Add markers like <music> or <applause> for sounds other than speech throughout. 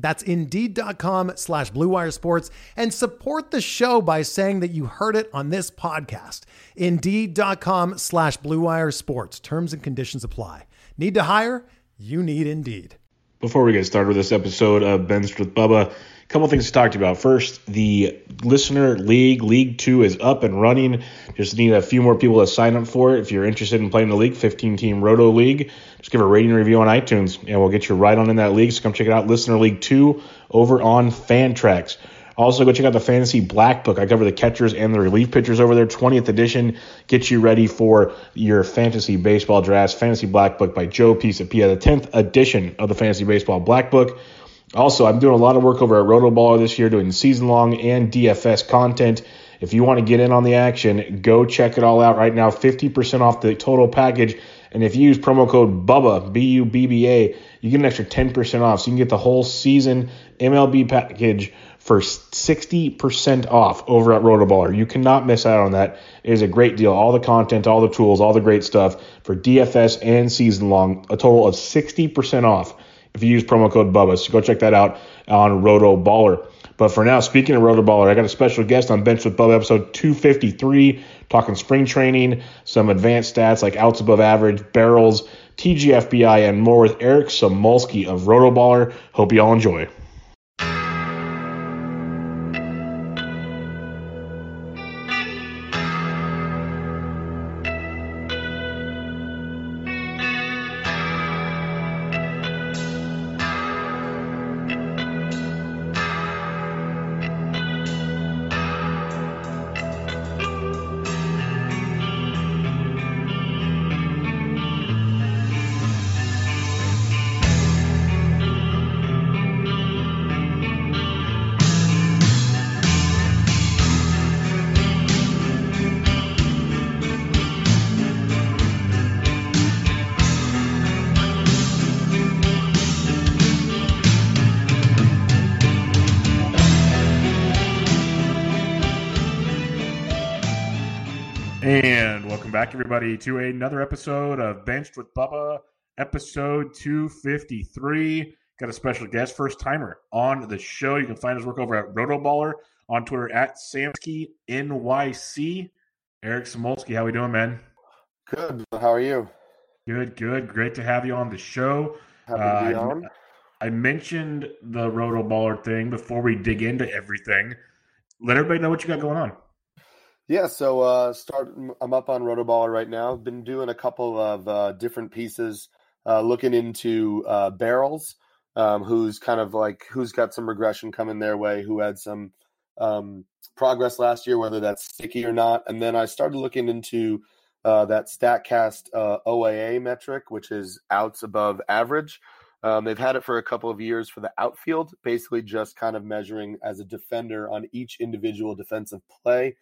That's Indeed.com slash BlueWire Sports and support the show by saying that you heard it on this podcast. Indeed.com slash BlueWire Sports. Terms and conditions apply. Need to hire? You need Indeed. Before we get started with this episode of Benched with Bubba, couple things to talk to you about. First, the Listener League, League 2 is up and running. Just need a few more people to sign up for it. If you're interested in playing the league, 15 team Roto League, just give a rating review on iTunes and we'll get you right on in that league. So come check it out, Listener League 2 over on Fantrax. Also, go check out the Fantasy Black Book. I cover the catchers and the relief pitchers over there. 20th edition gets you ready for your fantasy baseball drafts. Fantasy Black Book by Joe Pisapia, the 10th edition of the Fantasy Baseball Black Book. Also, I'm doing a lot of work over at Rotoballer this year, doing season long and DFS content. If you want to get in on the action, go check it all out right now. 50% off the total package. And if you use promo code BUBBA, B U B B A, you get an extra 10% off. So you can get the whole season MLB package for 60% off over at Rotoballer. You cannot miss out on that. It is a great deal. All the content, all the tools, all the great stuff for DFS and season long, a total of 60% off if you use promo code BUBBA. So go check that out on Rotoballer. But for now, speaking of Rotoballer, I got a special guest on Benched with Bubba episode 253, talking spring training, some advanced stats like outs above average, barrels, TGFBI, and more with Eric Samulski of Rotoballer. Hope you all enjoy. Welcome back, everybody, to another episode of Benched with Bubba, episode 253. Got a special guest, first timer on the show. You can find his work over at Rotoballer on Twitter at Samsky NYC. Eric Samulski, how we doing, man? Good. How are you? Good, good. Great to have you on the show. Happy to be Uh, on. I mentioned the Rotoballer thing before we dig into everything. Let everybody know what you got going on. Yeah, so uh, start. I'm up on Rotoballer right now. Been doing a couple of uh, different pieces, uh, looking into uh, barrels. Um, who's kind of like who's got some regression coming their way? Who had some um, progress last year, whether that's sticky or not. And then I started looking into uh, that Statcast uh, OAA metric, which is outs above average. Um, they've had it for a couple of years for the outfield, basically just kind of measuring as a defender on each individual defensive play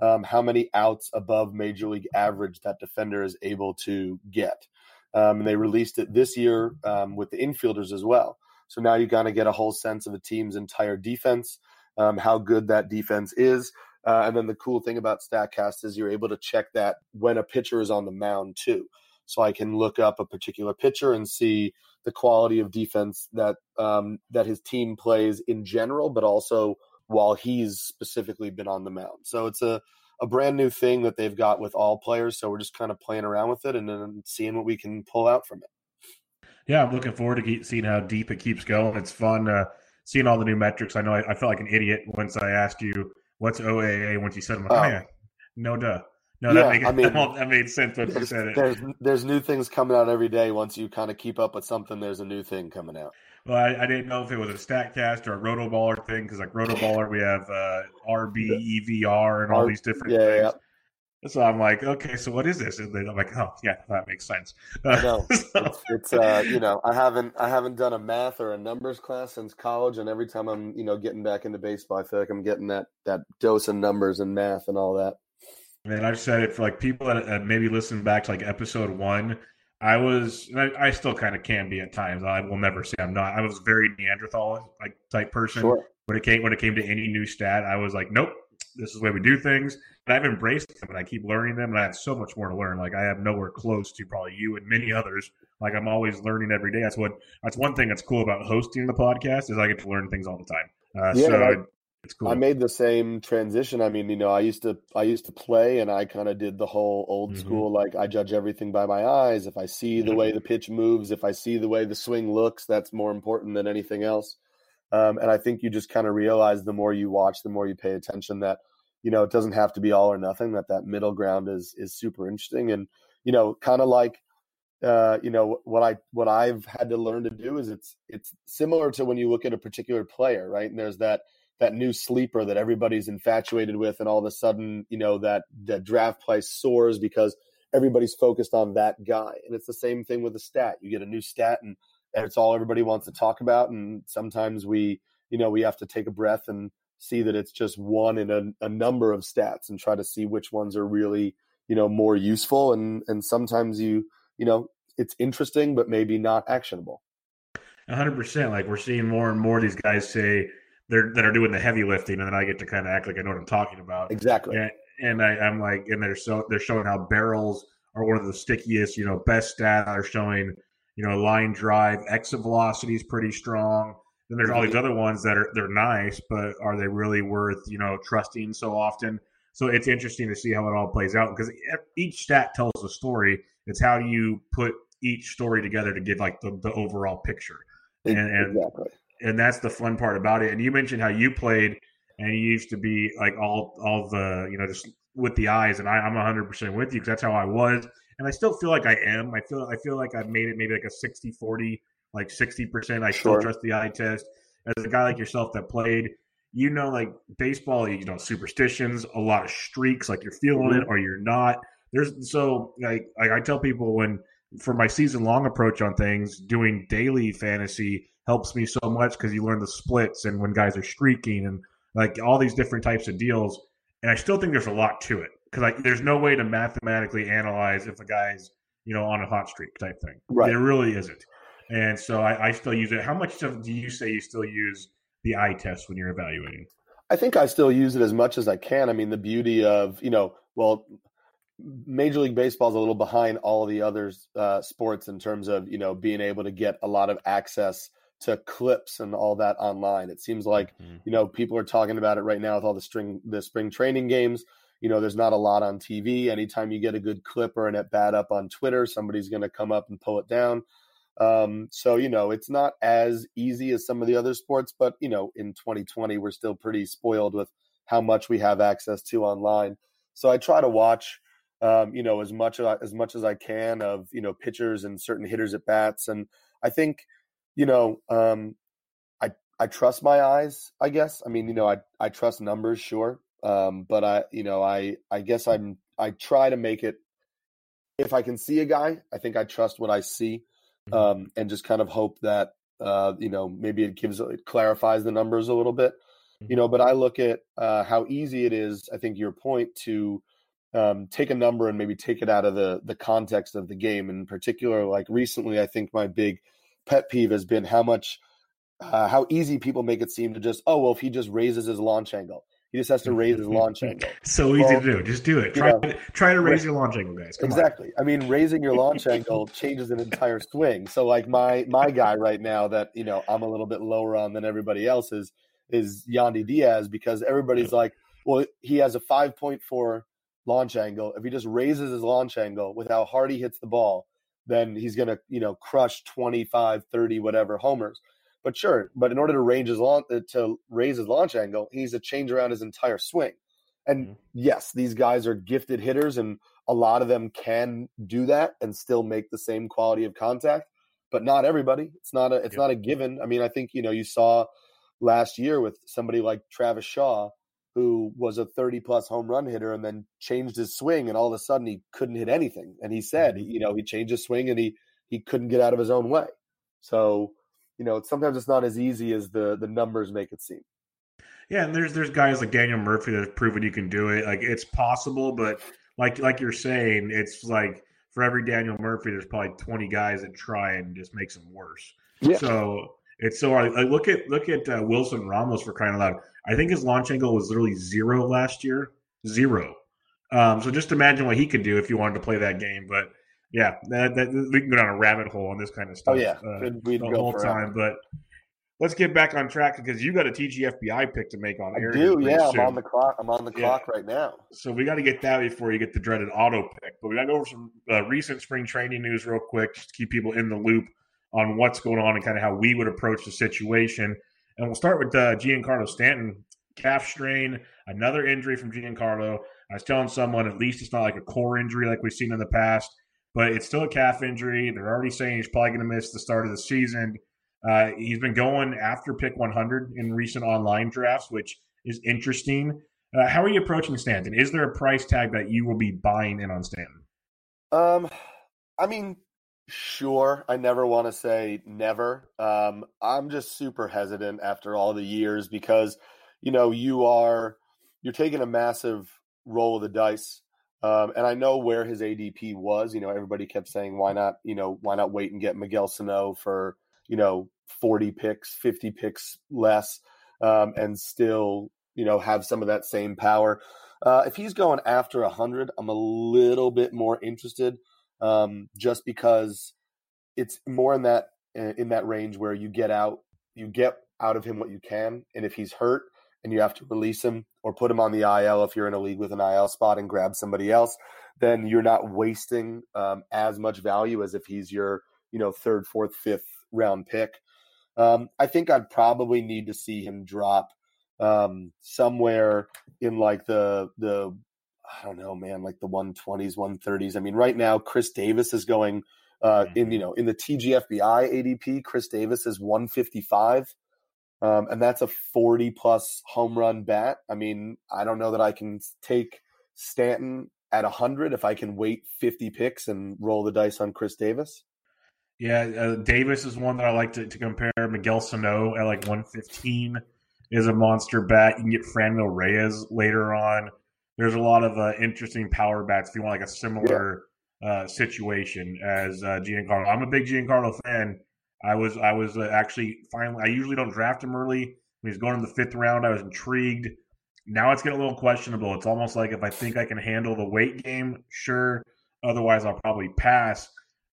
um, how many outs above major league average that defender is able to get. Um, and they released it this year um, with the infielders as well. So now you kind of get a whole sense of a team's entire defense, um, how good that defense is. Uh, and then the cool thing about StatCast is you're able to check that when a pitcher is on the mound too. So I can look up a particular pitcher and see the quality of defense that um, that his team plays in general, but also while he's specifically been on the mound. So it's a, a brand new thing that they've got with all players. So we're just kind of playing around with it and then seeing what we can pull out from it. Yeah, I'm looking forward to keep seeing how deep it keeps going. It's fun uh, seeing all the new metrics. I know I, I felt like an idiot once I asked you what's OAA once you said them. Like, oh, Oh. yeah, no duh. No, yeah, that, makes, I <laughs> mean, that made sense when you said it. There's there's new things coming out every day. Once you kind of keep up with something, there's a new thing coming out. Well, I, I didn't know if it was a Statcast or a Rotoballer thing because like Rotoballer, we have uh, RBEVR and all these different yeah, things. Yeah. So I'm like, okay, so what is this? And then I'm like, oh yeah, that makes sense. <laughs> no, so. it's, it's uh, you know, I haven't I haven't done a math or a numbers class since college, and every time I'm you know getting back into baseball, I feel like I'm getting that that dose of numbers and math and all that. Man, I've said it for like people that maybe listen back to like episode one. I was, I, I, still kind of can be at times. I will never say I'm not. I was very Neanderthal like type person. Sure. When it came when it came to any new stat, I was like, nope, this is the way we do things. And I've embraced them, and I keep learning them, and I have so much more to learn. Like I have nowhere close to probably you and many others. Like I'm always learning every day. That's what that's one thing that's cool about hosting the podcast is I get to learn things all the time. Uh, yeah, so cool. I made the same transition. I mean, you know, I used to I used to play and I kind of did the whole old mm-hmm. school like I judge everything by my eyes. If I see the way the pitch moves, if I see the way the swing looks, that's more important than anything else. Um, and I think you just kind of realize the more you watch, the more you pay attention that you know it doesn't have to be all or nothing. That that middle ground is is super interesting. And you know, kind of like uh, you know what I what I've had to learn to do is it's it's similar to when you look at a particular player, right? And there's that that new sleeper that everybody's infatuated with, and all of a sudden, you know, that that draft price soars because everybody's focused on that guy. And it's the same thing with a stat. You get a new stat, and, and it's all everybody wants to talk about. And sometimes we, you know, we have to take a breath and see that it's just one in a, a number of stats, and try to see which ones are really, you know, more useful. And and sometimes you, you know, it's interesting, but maybe not actionable. 100%. Like we're seeing more and more these guys say that are doing the heavy lifting, and then I get to kind of act like I know what I'm talking about. Exactly. And, and I, am like, and they're so they're showing how barrels are one of the stickiest, you know, best stat. They're showing, you know, line drive, exit velocity is pretty strong. Then there's all these other ones that are they're nice, but are they really worth you know trusting so often? So it's interesting to see how it all plays out because each stat tells a story. It's how do you put each story together to give like the, the overall picture. And, and exactly and that's the fun part about it. And you mentioned how you played, and you used to be like all all the you know just with the eyes, and I, I'm 100 percent with you because that's how I was, and I still feel like I am. I feel I feel like I've made it maybe like a 60 40, like 60 percent. I sure. still trust the eye test. As a guy like yourself that played, you know, like baseball, you know, superstitions, a lot of streaks, like you're feeling mm-hmm. it or you're not. There's so like like I tell people when for my season long approach on things, doing daily fantasy helps me so much because you learn the splits and when guys are streaking and like all these different types of deals. And I still think there's a lot to it because like there's no way to mathematically analyze if a guy's you know on a hot streak type thing. Right. There really isn't. And so I, I still use it. How much do you say you still use the eye test when you're evaluating? I think I still use it as much as I can. I mean, the beauty of you know, well, Major League Baseball is a little behind all the other uh, sports in terms of you know being able to get a lot of access to clips and all that online. It seems like mm-hmm. you know people are talking about it right now with all the string the spring training games. You know, there's not a lot on TV. Anytime you get a good clip or an at bat up on Twitter, somebody's going to come up and pull it down. Um, so you know, it's not as easy as some of the other sports, but you know, in 2020, we're still pretty spoiled with how much we have access to online. So I try to watch um, you know, as much as much as I can of you know pitchers and certain hitters at bats, and I think, you know, um, I I trust my eyes. I guess I mean you know I I trust numbers, sure, um, but I you know I I guess I'm I try to make it. If I can see a guy, I think I trust what I see, mm-hmm. um, and just kind of hope that uh, you know maybe it gives it clarifies the numbers a little bit, you mm-hmm. know. But I look at uh, how easy it is. I think your point to um, take a number and maybe take it out of the the context of the game. In particular, like recently, I think my big pet peeve has been how much uh, how easy people make it seem to just oh well if he just raises his launch angle. He just has to raise his launch <laughs> angle. so easy to do. Just do it. Try, know, try to raise your launch angle, guys. Come exactly. On. I mean, raising your launch angle <laughs> changes an entire swing. So, like my my guy right now that you know I'm a little bit lower on than everybody else is is Yandy Diaz because everybody's like, well, he has a 5.4 launch angle, if he just raises his launch angle with how hard he hits the ball, then he's going to, you know, crush 25, 30, whatever homers. But sure, but in order to range his launch, uh, to raise his launch angle, he's to change around his entire swing. And mm-hmm. yes, these guys are gifted hitters, and a lot of them can do that and still make the same quality of contact. But not everybody. It's not a. It's yep. not a given. I mean, I think you know you saw last year with somebody like Travis Shaw, who was a 30 plus home run hitter and then changed his swing, and all of a sudden he couldn't hit anything. And he said, mm-hmm. you know, he changed his swing and he he couldn't get out of his own way. So, you know, sometimes it's not as easy as the the numbers make it seem. Yeah, and there's there's guys like Daniel Murphy that have proven you can do it. Like it's possible, but like like you're saying, it's like for every Daniel Murphy, there's probably 20 guys that try and just makes them worse. Yeah. So it's so like, look at look at uh, Wilson Ramos for crying out loud. I think his launch angle was literally zero last year, zero. Um, so just imagine what he could do if you wanted to play that game. But yeah, that, that we can go down a rabbit hole on this kind of stuff. Oh yeah, uh, the whole time. But let's get back on track because you got a TGFBI pick to make on air. I do, yeah. Soon. I'm on the clock. I'm on the yeah. clock right now. So we got to get that before you get the dreaded auto pick. But we got to go over some uh, recent spring training news real quick, just to keep people in the loop on what's going on and kind of how we would approach the situation. And we'll start with uh, Giancarlo Stanton, calf strain, another injury from Giancarlo. I was telling someone at least it's not like a core injury like we've seen in the past, but it's still a calf injury. They're already saying he's probably going to miss the start of the season. Uh, he's been going after pick 100 in recent online drafts, which is interesting. Uh, how are you approaching Stanton? Is there a price tag that you will be buying in on Stanton? Um, I mean, sure. I never want to say never. Um, I'm just super hesitant after all the years because, you know, you are you're taking a massive roll of the dice. Um, and I know where his ADP was. You know, everybody kept saying, "Why not? You know, why not wait and get Miguel Sano for you know 40 picks, 50 picks less, um, and still, you know, have some of that same power. Uh, if he's going after 100, I'm a little bit more interested um, just because it's more in that in that range where you get out you get out of him what you can and if he's hurt and you have to release him or put him on the IL if you're in a league with an IL spot and grab somebody else then you're not wasting um, as much value as if he's your you know third fourth fifth round pick. Um, I think I'd probably need to see him drop um, somewhere in like the the I don't know, man, like the 120s, 130s. I mean, right now Chris Davis is going uh, in you mm-hmm. know in the TGFBI ADP. Chris Davis is 155. Um, and that's a 40 plus home run bat. I mean, I don't know that I can take Stanton at 100 if I can wait 50 picks and roll the dice on Chris Davis. Yeah, uh, Davis is one that I like to, to compare. Miguel Sano at like 115 is a monster bat. You can get Franmil Reyes later on. There's a lot of uh, interesting power bats if you want like a similar uh, situation as uh, Giancarlo. I'm a big Giancarlo fan. I was I was uh, actually finally. I usually don't draft him early. When he's going in the fifth round, I was intrigued. Now it's getting a little questionable. It's almost like if I think I can handle the wait game, sure. Otherwise, I'll probably pass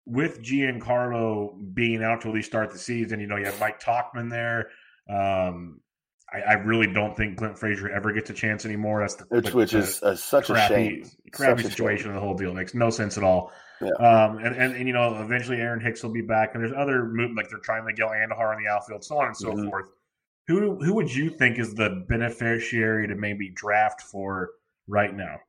with Giancarlo being out to at least start the season, you know, you have Mike Tauchman there. Um, I, I, really don't think Clint Frazier ever gets a chance anymore. That's the which, which the, is uh, such crappy, a shame. Crappy such situation of the whole deal makes no sense at all. Yeah. Um, and, and, and you know, eventually Aaron Hicks will be back, and there's other move like they're trying Miguel Andujar in the outfield, so on and so mm-hmm. forth. Who who would you think is the beneficiary to maybe draft for right now?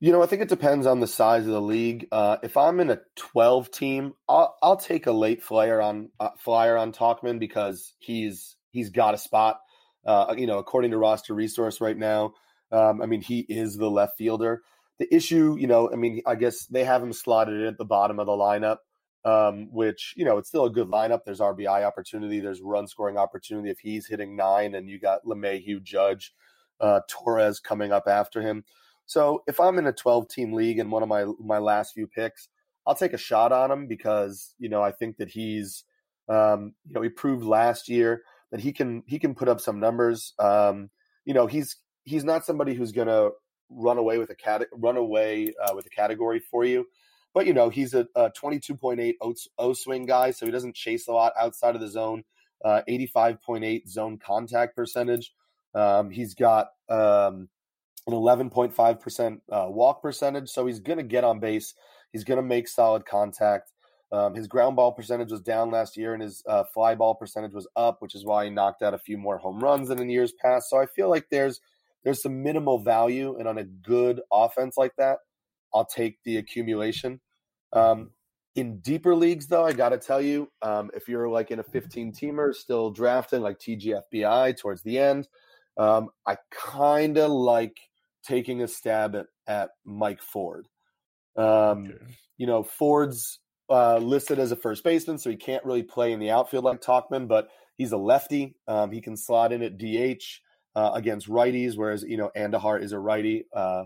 You know, I think it depends on the size of the league. Uh, if I'm in a 12 team, I'll, I'll take a late flyer on uh, flyer on Tauchman because he's he's got a spot. Uh, you know, according to roster resource right now, um, I mean he is the left fielder. The issue, you know, I mean, I guess they have him slotted in at the bottom of the lineup, um, which you know it's still a good lineup. There's RBI opportunity, there's run scoring opportunity if he's hitting nine, and you got LeMahieu, Judge, uh, Torres coming up after him. So if I'm in a 12 team league and one of my my last few picks, I'll take a shot on him because you know I think that he's um, you know he proved last year that he can he can put up some numbers. Um, you know he's he's not somebody who's going to run away with a cat run away uh, with a category for you. But you know he's a, a 22.8 O, o swing guy, so he doesn't chase a lot outside of the zone. Uh, 85.8 zone contact percentage. Um, he's got um, an 11.5% uh, walk percentage. So he's going to get on base. He's going to make solid contact. Um, his ground ball percentage was down last year, and his uh, fly ball percentage was up, which is why he knocked out a few more home runs than in years past. So I feel like there's there's some minimal value, and on a good offense like that, I'll take the accumulation. Um, in deeper leagues, though, I got to tell you, um, if you're like in a 15 teamer, still drafting like TGFBI towards the end, um, I kind of like taking a stab at, at Mike Ford. Um, okay. You know, Ford's uh, listed as a first baseman, so he can't really play in the outfield like Tauchman, but he's a lefty. Um, he can slot in at DH uh, against righties, whereas, you know, Andujar is a righty. Uh,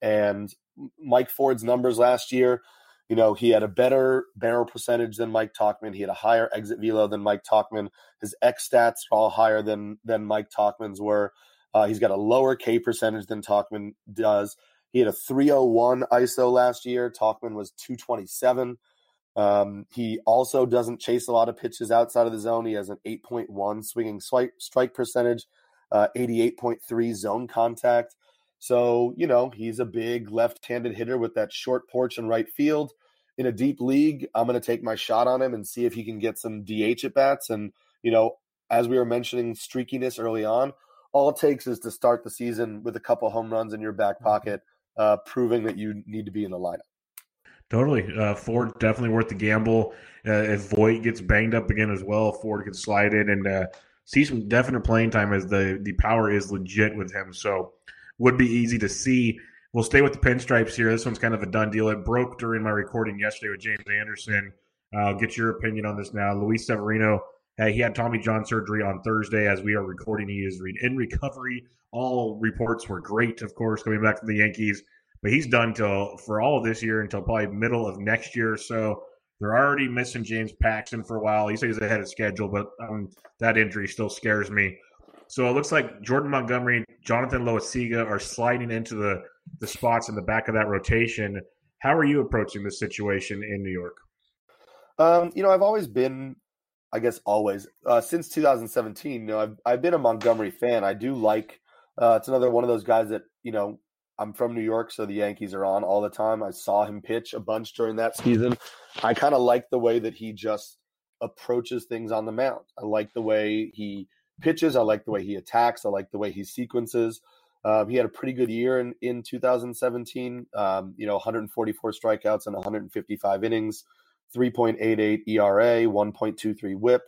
and Mike Ford's numbers last year, you know, he had a better barrel percentage than Mike Tauchman. He had a higher exit velo than Mike Tauchman. His X stats are all higher than than Mike Tauchman's were. Uh, he's got a lower K percentage than Tauchman does. He had a 301 ISO last year. Tauchman was 227. Um, he also doesn't chase a lot of pitches outside of the zone. He has an 8.1 swinging strike, strike percentage, uh, 88.3 zone contact. So, you know, he's a big left handed hitter with that short porch and right field. In a deep league, I'm going to take my shot on him and see if he can get some DH at bats. And, you know, as we were mentioning streakiness early on, all it takes is to start the season with a couple home runs in your back mm-hmm. pocket, uh, proving that you need to be in the lineup. Totally. Uh, Ford definitely worth the gamble. Uh, if Voit gets banged up again as well, Ford can slide in and uh, see some definite playing time as the, the power is legit with him. So would be easy to see. We'll stay with the pinstripes here. This one's kind of a done deal. It broke during my recording yesterday with James Anderson. I'll get your opinion on this now. Luis Severino, hey, he had Tommy John surgery on Thursday as we are recording. He is in recovery. All reports were great, of course, coming back from the Yankees but he's done till for all of this year until probably middle of next year or so. They're already missing James Paxton for a while. He says ahead of schedule, but um, that injury still scares me. So it looks like Jordan Montgomery, Jonathan Loaisiga are sliding into the, the spots in the back of that rotation. How are you approaching this situation in New York? Um, you know, I've always been, I guess, always uh, since 2017. You know, I've I've been a Montgomery fan. I do like. Uh, it's another one of those guys that you know I'm from New York, so the Yankees are on all the time. I saw him pitch a bunch during that season. I kind of like the way that he just approaches things on the mound. I like the way he pitches. I like the way he attacks. I like the way he sequences. Um, he had a pretty good year in, in 2017. Um, you know, 144 strikeouts and 155 innings, 3.88 ERA, 1.23 WHIP.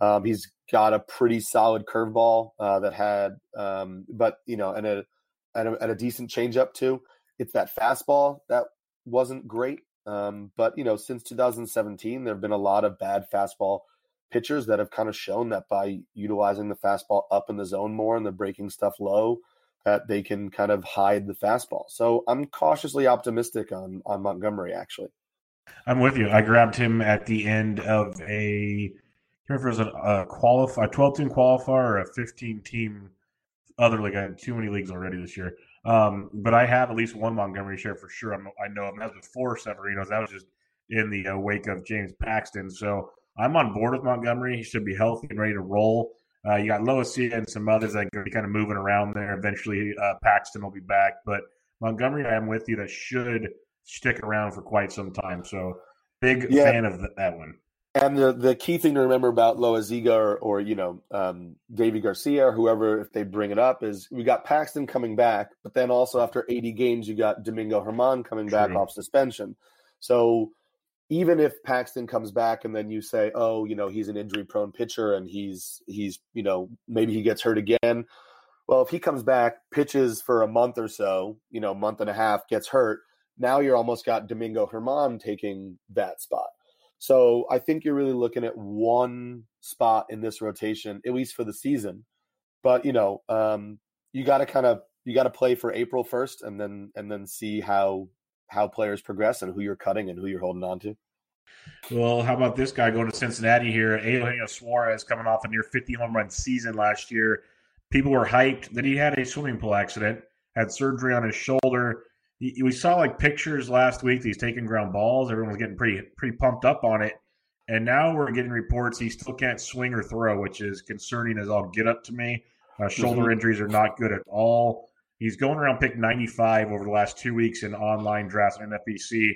Um, he's got a pretty solid curveball uh, that had, um, but you know, and a at a, at a decent changeup too. It's that fastball that wasn't great. Um, but you know, since 2017, there have been a lot of bad fastball pitchers that have kind of shown that by utilizing the fastball up in the zone more and the breaking stuff low, that they can kind of hide the fastball. So I'm cautiously optimistic on on Montgomery. Actually, I'm with you. I grabbed him at the end of a. I remember it was a, a qualify, a 12 team qualifier or a 15 team other league. I had too many leagues already this year. Um, but I have at least one Montgomery share for sure. I'm, i know him. That was before Severino's. That was just in the uh, wake of James Paxton. So I'm on board with Montgomery. He should be healthy and ready to roll. Uh, you got Loaisiga and some others that are kind of moving around there. Eventually, uh, Paxton will be back. But Montgomery, I am with you. That should stick around for quite some time. So big yeah. fan of that one. And the, the key thing to remember about Loaisiga or, or you know um, Deivi Garcia or whoever, if they bring it up, is we got Paxton coming back, but then also after 80 games, you got Domingo German coming True. back off suspension. So even if Paxton comes back and then you say, oh, you know, he's an injury prone pitcher and he's he's you know maybe he gets hurt again. Well, if he comes back, pitches for a month or so, you know, month and a half, gets hurt, now you're almost got Domingo German taking that spot. So I think you're really looking at one spot in this rotation, at least for the season. But you know, um, you got to kind of you got to play for April first, and then and then see how how players progress and who you're cutting and who you're holding on to. Well, how about this guy going to Cincinnati here? Eugenio Suarez coming off a near 50 home run season last year. People were hyped. that he had a swimming pool accident, had surgery on his shoulder we saw like pictures last week. He's taking ground balls. Everyone was getting pretty pretty pumped up on it, and now we're getting reports he still can't swing or throw, which is concerning as all get up to me. Uh, shoulder mm-hmm. injuries are not good at all. He's going around pick 95 over the last two weeks in online drafts and NFBC,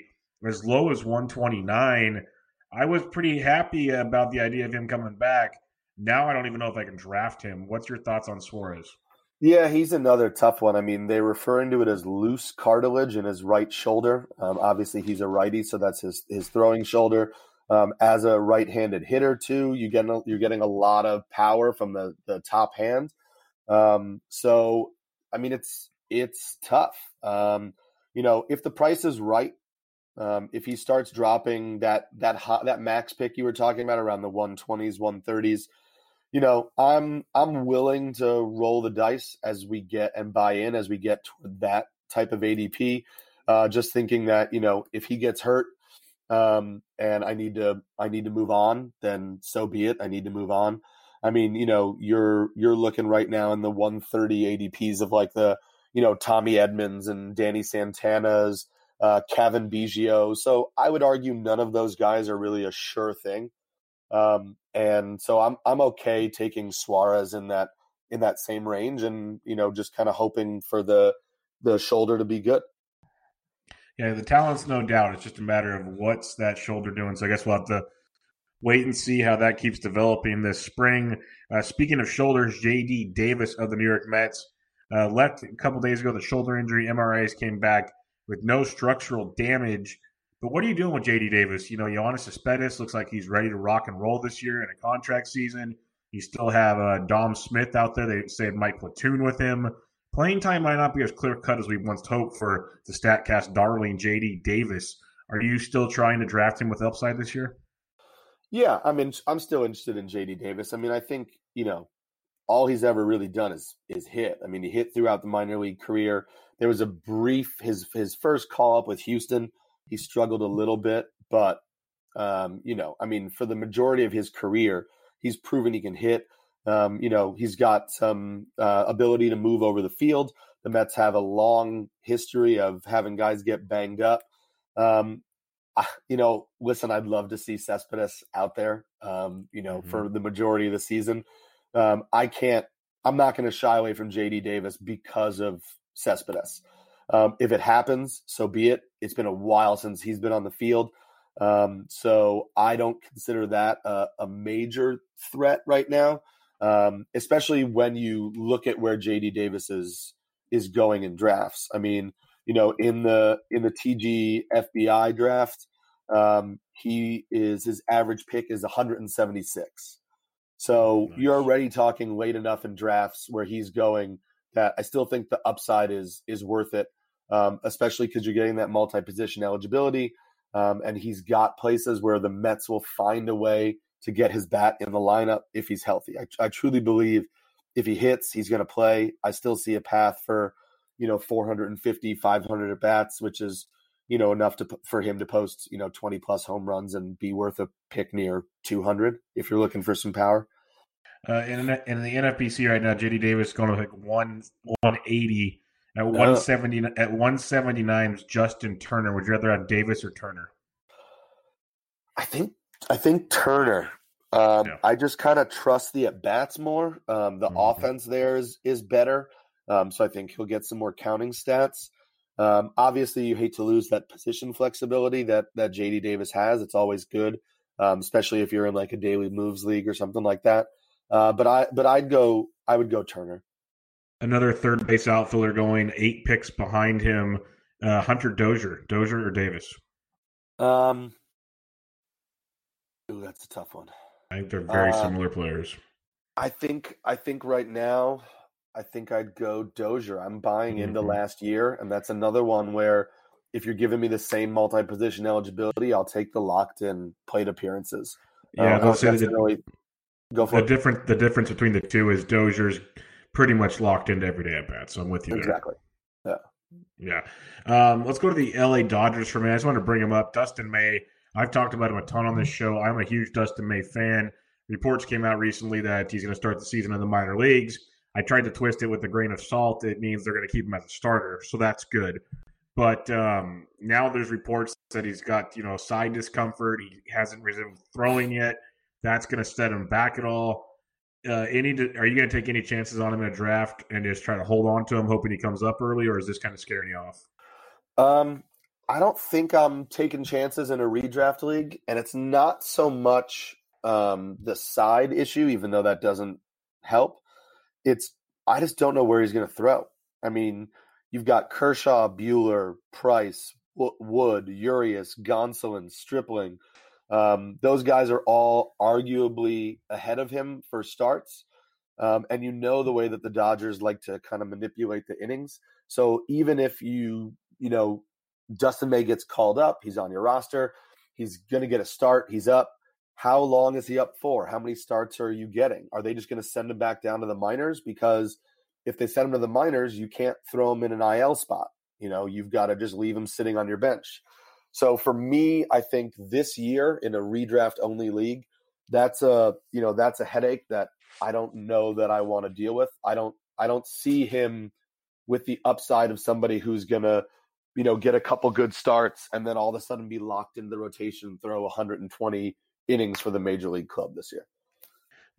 as low as 129. I was pretty happy about the idea of him coming back. Now I don't even know if I can draft him. What's your thoughts on Suarez? Yeah, he's another tough one. I mean, they're referring to it as loose cartilage in his right shoulder. Um, obviously, he's a righty, so that's his his throwing shoulder. Um, as a right-handed hitter, too, you get you're getting a lot of power from the the top hand. Um, so, I mean, it's it's tough. Um, you know, if the price is right, um, if he starts dropping that that hot, that max pick you were talking about around the 120s, 130s, you know, I'm I'm willing to roll the dice as we get and buy in as we get toward that type of ADP. Uh, just thinking that you know if he gets hurt um, and I need to I need to move on, then so be it. I need to move on. I mean, you know, you're you're looking right now in the 130 ADPs of like the you know Tommy Edmans and Danny Santana's, uh, Cavan Biggio. So I would argue none of those guys are really a sure thing. Um, and so I'm I'm okay taking Suarez in that in that same range, and you know just kind of hoping for the the shoulder to be good. Yeah, the talent's no doubt. It's just a matter of what's that shoulder doing. So I guess we'll have to wait and see how that keeps developing this spring. Uh, speaking of shoulders, J.D. Davis of the New York Mets uh, left a couple days ago. The shoulder injury MRIs came back with no structural damage. But what are you doing with JD Davis? You know, Yoenis Cespedes looks like he's ready to rock and roll this year in a contract season. You still have uh, Dom Smith out there. They say might platoon with him. Playing time might not be as clear cut as we once hoped for the Statcast darling JD Davis. Are you still trying to draft him with upside this year? Yeah, I mean, I'm still interested in JD Davis. I mean, I think you know, all he's ever really done is is hit. I mean, he hit throughout the minor league career. There was a brief his his first call up with Houston he struggled a little bit, but um, you know, I mean, for the majority of his career, he's proven he can hit. Um, you know, he's got some uh, ability to move over the field. The Mets have a long history of having guys get banged up. Um, I, you know, listen, I'd love to see Cespedes out there. Um, you know, mm-hmm. for the majority of the season, um, I can't. I'm not going to shy away from JD Davis because of Cespedes. Um, if it happens, so be it. It's been a while since he's been on the field. Um, so I don't consider that a, a major threat right now, um, especially when you look at where JD Davis is is going in drafts. I mean, you know, in the in the TG FBI draft, um, he is his average pick is 176. So nice. you're already talking late enough in drafts where he's going that I still think the upside is is worth it um, especially because you're getting that multi position eligibility. Um, and he's got places where the Mets will find a way to get his bat in the lineup if he's healthy. I, I truly believe if he hits, he's going to play. I still see a path for, you know, 450, 500 at bats, which is, you know, enough to for him to post, you know, 20 plus home runs and be worth a pick near 200 if you're looking for some power. Uh, in, in the NFBC right now, JD Davis going to like one 180 at. 170 at 179 is Justin Turner. Would you rather have Davis or Turner? I think I think Turner. Um, yeah. I just kind of trust the at bats more. Um, the mm-hmm. offense there is is better, um, so I think he'll get some more counting stats. Um, obviously, you hate to lose that position flexibility that that JD Davis has. It's always good, um, especially if you're in like a daily moves league or something like that. Uh, but I but I'd go I would go Turner another third base outfielder going eight picks behind him. Uh, Hunter Dozier, Dozier or Davis? Um, ooh, that's a tough one. I think they're very uh, similar players. I think I think right now, I think I'd go Dozier. I'm buying into mm-hmm. last year, and that's another one where if you're giving me the same multi-position eligibility, I'll take the locked-in plate appearances. Yeah, uh, say the, really, go for the difference. The difference between the two is Dozier's pretty much locked into everyday at bat. So I'm with you. Exactly. There. Yeah. Yeah. Um, let's go to the LA Dodgers for me. I just want to bring him up. Dustin May. I've talked about him a ton on this show. I'm a huge Dustin May fan. Reports came out recently that he's going to start the season in the minor leagues. I tried to twist it with a grain of salt. It means they're going to keep him as a starter, so that's good. But um, now there's reports that he's got you know side discomfort. He hasn't resumed throwing yet. That's going to set him back at all uh, any are you going to take any chances on him in a draft and just try to hold on to him, hoping he comes up early, or is this kind of scaring you off? Um, I don't think I'm taking chances in a redraft league, and it's not so much um, the side issue, even though that doesn't help. It's I just don't know where he's going to throw. I mean, you've got Kershaw, Buehler, Price, Wood, Urias, Gonsolin, Stripling. Um, those guys are all arguably ahead of him for starts. Um, and you know the way that the Dodgers like to kind of manipulate the innings. So even if you, you know, Dustin May gets called up, he's on your roster, he's going to get a start, he's up. How long is he up for? How many starts are you getting? Are they just going to send him back down to the minors? Because if they send him to the minors, you can't throw him in an IL spot. You know, you've got to just leave him sitting on your bench. So for me, I think this year in a redraft only league, that's a you know that's a headache that I don't know that I want to deal with. I don't I don't see him with the upside of somebody who's gonna you know get a couple good starts and then all of a sudden be locked into the rotation, throw 120 innings for the major league club this year.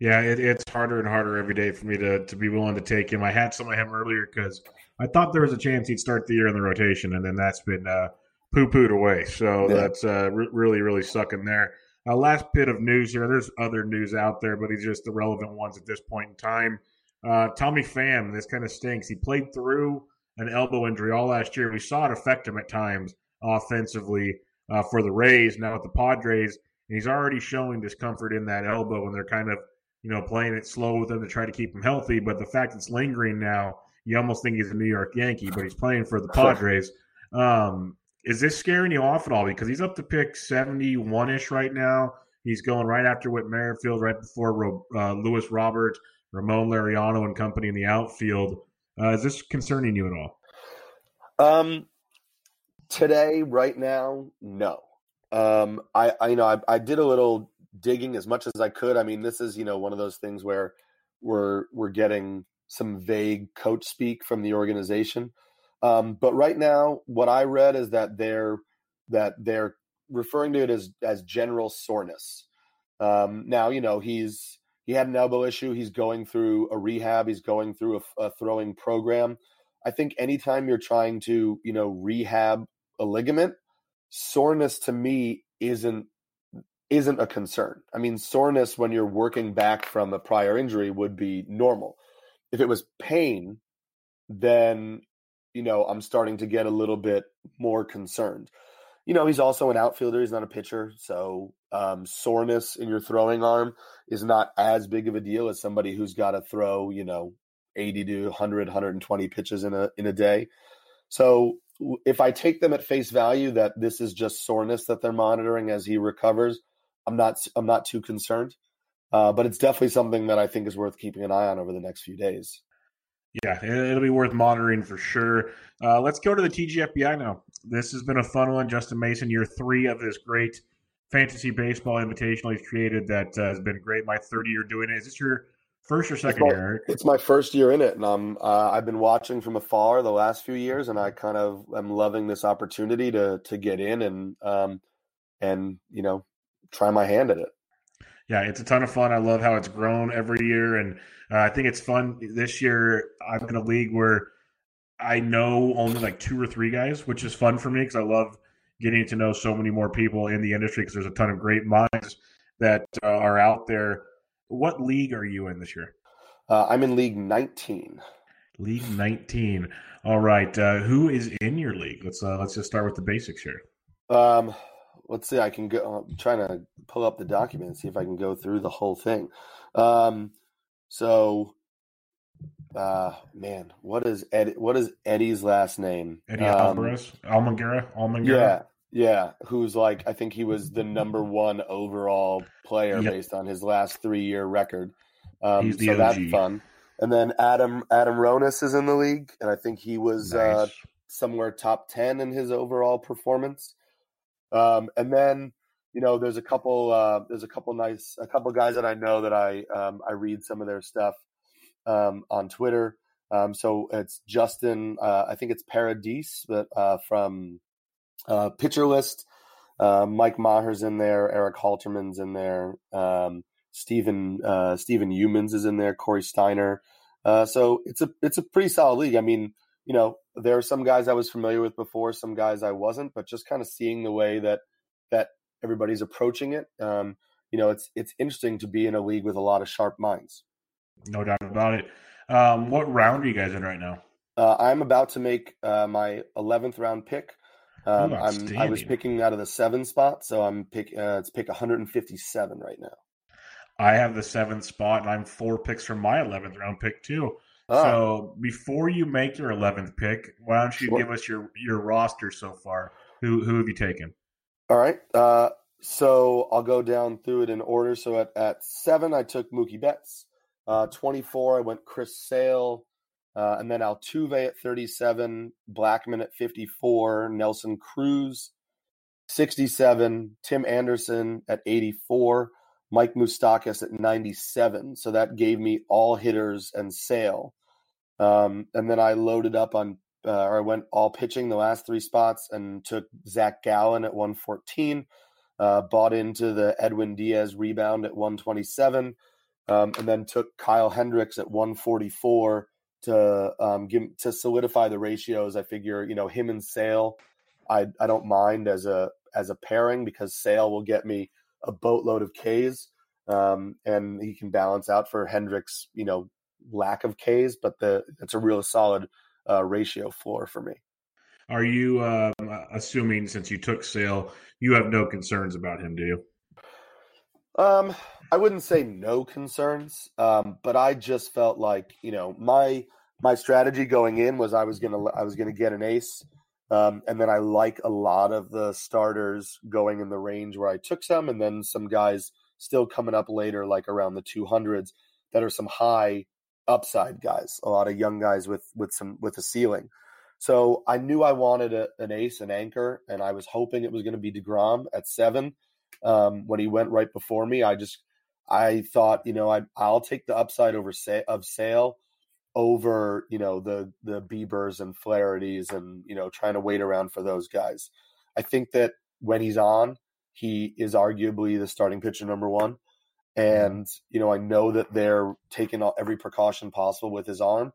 Yeah, it, it's harder and harder every day for me to to be willing to take him. I had some of him earlier because I thought there was a chance he'd start the year in the rotation, and then that's been uh, poo pooed away. So yeah. that's uh, re- really, really sucking there. Uh, last bit of news here. There's other news out there, but these are just the relevant ones at this point in time. Uh, Tommy Pham, this kind of stinks. He played through an elbow injury all last year. We saw it affect him at times offensively uh, for the Rays. Now with the Padres, and he's already showing discomfort in that elbow, and they're kind of you know playing it slow with him to try to keep him healthy. But the fact it's lingering now, you almost think he's a New York Yankee, but he's playing for the Padres. Um, is this scaring you off at all? Because he's up to pick 71 ish right now. He's going right after Whit Merrifield, right before uh, Luis Robert, Ramon Laureano, and company in the outfield. Uh, is this concerning you at all? Um, today, right now, no. Um, I, I, you know, I, I did a little digging as much as I could. I mean, this is, you know, one of those things where we're we're getting some vague coach speak from the organization. Um, but right now, what I read is that they're that they're referring to it as as general soreness. Um, now, you know, he's he had an elbow issue. He's going through a rehab. He's going through a, a throwing program. I think anytime you're trying to, you know, rehab a ligament, soreness to me isn't isn't a concern. I mean, soreness when you're working back from a prior injury would be normal. If it was pain, then you know, I'm starting to get a little bit more concerned. You know, he's also an outfielder. He's not a pitcher. So um, soreness in your throwing arm is not as big of a deal as somebody who's got to throw, you know, 80 to 100, 120 pitches in a in a day. So if I take them at face value that this is just soreness that they're monitoring as he recovers, I'm not I'm not too concerned. Uh, but it's definitely something that I think is worth keeping an eye on over the next few days. Yeah, it'll be worth monitoring for sure. Uh, let's go to the TGFBI now. This has been a fun one. Justin Mason, year three of this great fantasy baseball invitational he's created that uh, has been great. My third year doing it. Is this your first or second it's my, year? It's my first year in it, and I'm uh, I've been watching from afar the last few years, and I kind of am loving this opportunity to to get in and um, and you know try my hand at it yeah, it's a ton of fun. I love how it's grown every year, and uh, I think it's fun. This year, I'm in a league where I know only like two or three guys, which is fun for me because I love getting to know so many more people in the industry because there's a ton of great minds that uh, are out there. What league are you in this year? Uh, I'm in League 19. League 19. All right. Uh, who is in your league? Let's uh, let's just start with the basics here. Um, let's see. I can go. I'm trying to pull up the document and see if I can go through the whole thing. Um, so, uh, man, what is Eddie? What is Eddie's last name? Eddie um, Alvarez, Almongera, Almongera. Yeah, yeah. Who's like? I think he was the number one overall player yep. based on his last three year record. Um, He's the so OG. that's fun. And then Adam Adam Ronis is in the league, and I think he was uh, nice. uh, somewhere top ten in his overall performance. Um, and then you know, there's a couple uh, there's a couple nice a couple guys that I know that I um, I read some of their stuff um, on Twitter. Um, so it's Justin, uh, I think it's Paradis, but uh, from uh, Pitcher List. Uh, Mike Maher's in there, Eric Halterman's in there, um, Stephen uh, Stephen Humans is in there, Corey Steiner. Uh, so it's a it's a pretty solid league. I mean, you know, there are some guys I was familiar with before, some guys I wasn't, but just kind of seeing the way that that everybody's approaching it, um, you know, it's it's interesting to be in a league with a lot of sharp minds. No doubt about it. Um, what round are you guys in right now? Uh, I'm about to make uh, my 11th round pick. Um, I'm, I was picking out of the seven spot, so I'm pick. Uh, it's pick 157 right now. I have the seventh spot, and I'm four picks from my eleventh round pick too. Ah, So before you make your eleventh pick, why don't you Sure. give us your your roster so far? Who who have you taken? all right. Uh, so I'll go down through it in order. So at, at seven, I took Mookie Betts. Uh, 24, I went Chris Sale. Uh, and then Altuve at 37, Blackmon at 54, Nelson Cruz 67, Tim Anderson at 84, Mike Moustakas at 97. So that gave me all hitters and Sale. Um, and then I loaded up on, uh, or I went all pitching the last three spots and took Zach Gallen at 114. Uh, bought into the Edwin Diaz rebound at 127, um, and then took Kyle Hendricks at 144 to um, give to solidify the ratios. I figure you know him and Sale, I I don't mind as a as a pairing because Sale will get me a boatload of Ks, um, and he can balance out for Hendricks you know lack of Ks, but the it's a real solid uh, ratio floor for me. Are you um, assuming since you took Sale, you have no concerns about him? Do you? Um, I wouldn't say no concerns, um, but I just felt like you know my my strategy going in was I was gonna I was gonna get an ace, um, and then I like a lot of the starters going in the range where I took some, and then some guys still coming up later, like around the two hundreds, that are some high upside guys, a lot of young guys with with some with a ceiling. So I knew I wanted a, an ace, an anchor, and I was hoping it was going to be Degrom at seven um, when he went right before me. I just I thought you know I I'll take the upside over sa- of Sale over you know the the Biebers and Flaherty's and you know trying to wait around for those guys. I think that when he's on, he is arguably the starting pitcher number one. And you know, I know that they're taking every precaution possible with his arm.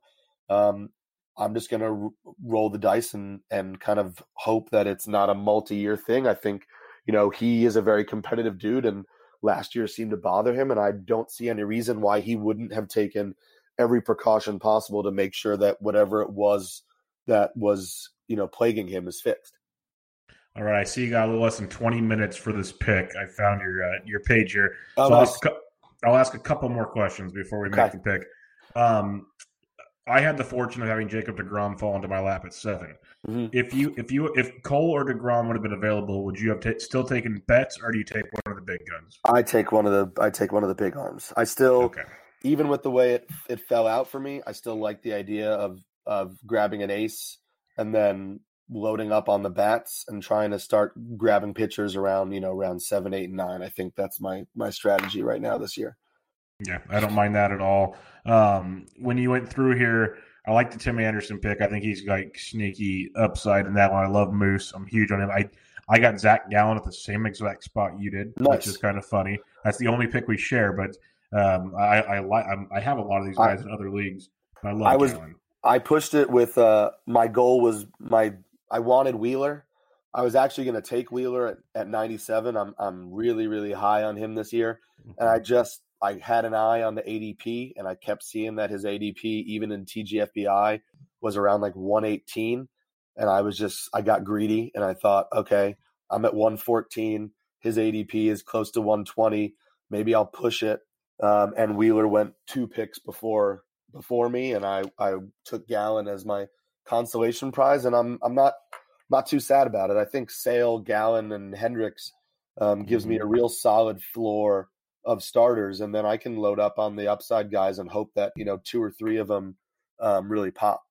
Um, I'm just going to r- roll the dice and and kind of hope that it's not a multi-year thing. I think you know he is a very competitive dude, and last year seemed to bother him, and I don't see any reason why he wouldn't have taken every precaution possible to make sure that whatever it was that was you know plaguing him is fixed. All right, I see you got a little less than 20 minutes for this pick. I found your uh, your page here. Oh, so I'll, ask, a I'll ask a couple more questions before we make the pick. Um, I had the fortune of having Jacob Degrom fall into my lap at 7 Mhm. If you if you if Cole or Degrom would have been available, would you have ta still taken Betts, or do you take one of the big guns? I take one of the I take one of the big arms. I still Okay. even with the way it it fell out for me, I still like the idea of of grabbing an ace and then loading up on the bats and trying to start grabbing pitchers around you know around seven, eight, and nine. I think that's my my strategy right now this year. Yeah, I don't mind that at all. Um, when you went through here, I like the Tim Anderson pick. I think he's like sneaky upside in that one. I love Moose. I'm huge on him. I I got Zach Gallen at the same exact spot you did, which is kind of funny. That's the only pick we share, but um, I I like I'm, I have a lot of these I- guys in other leagues. But I love I was- Gallen. I pushed it with uh my goal was my I wanted Wheeler. I was actually going to take Wheeler at, at 97. I'm I'm really really high on him this year. and I just I had an eye on the ADP, and I kept seeing that his ADP, even in TGFBI, was around like 118, and I was just I got greedy, and I thought, okay, I'm at 114. His ADP is close to 120. Maybe I'll push it. Um, and Wheeler went two picks before before me, and I I took Gallen as my consolation prize, and I'm I'm not not too sad about it. I think Sale, Gallen, and Hendricks um, gives me a real solid floor of starters, and then I can load up on the upside guys and hope that you know two or three of them um, really pop.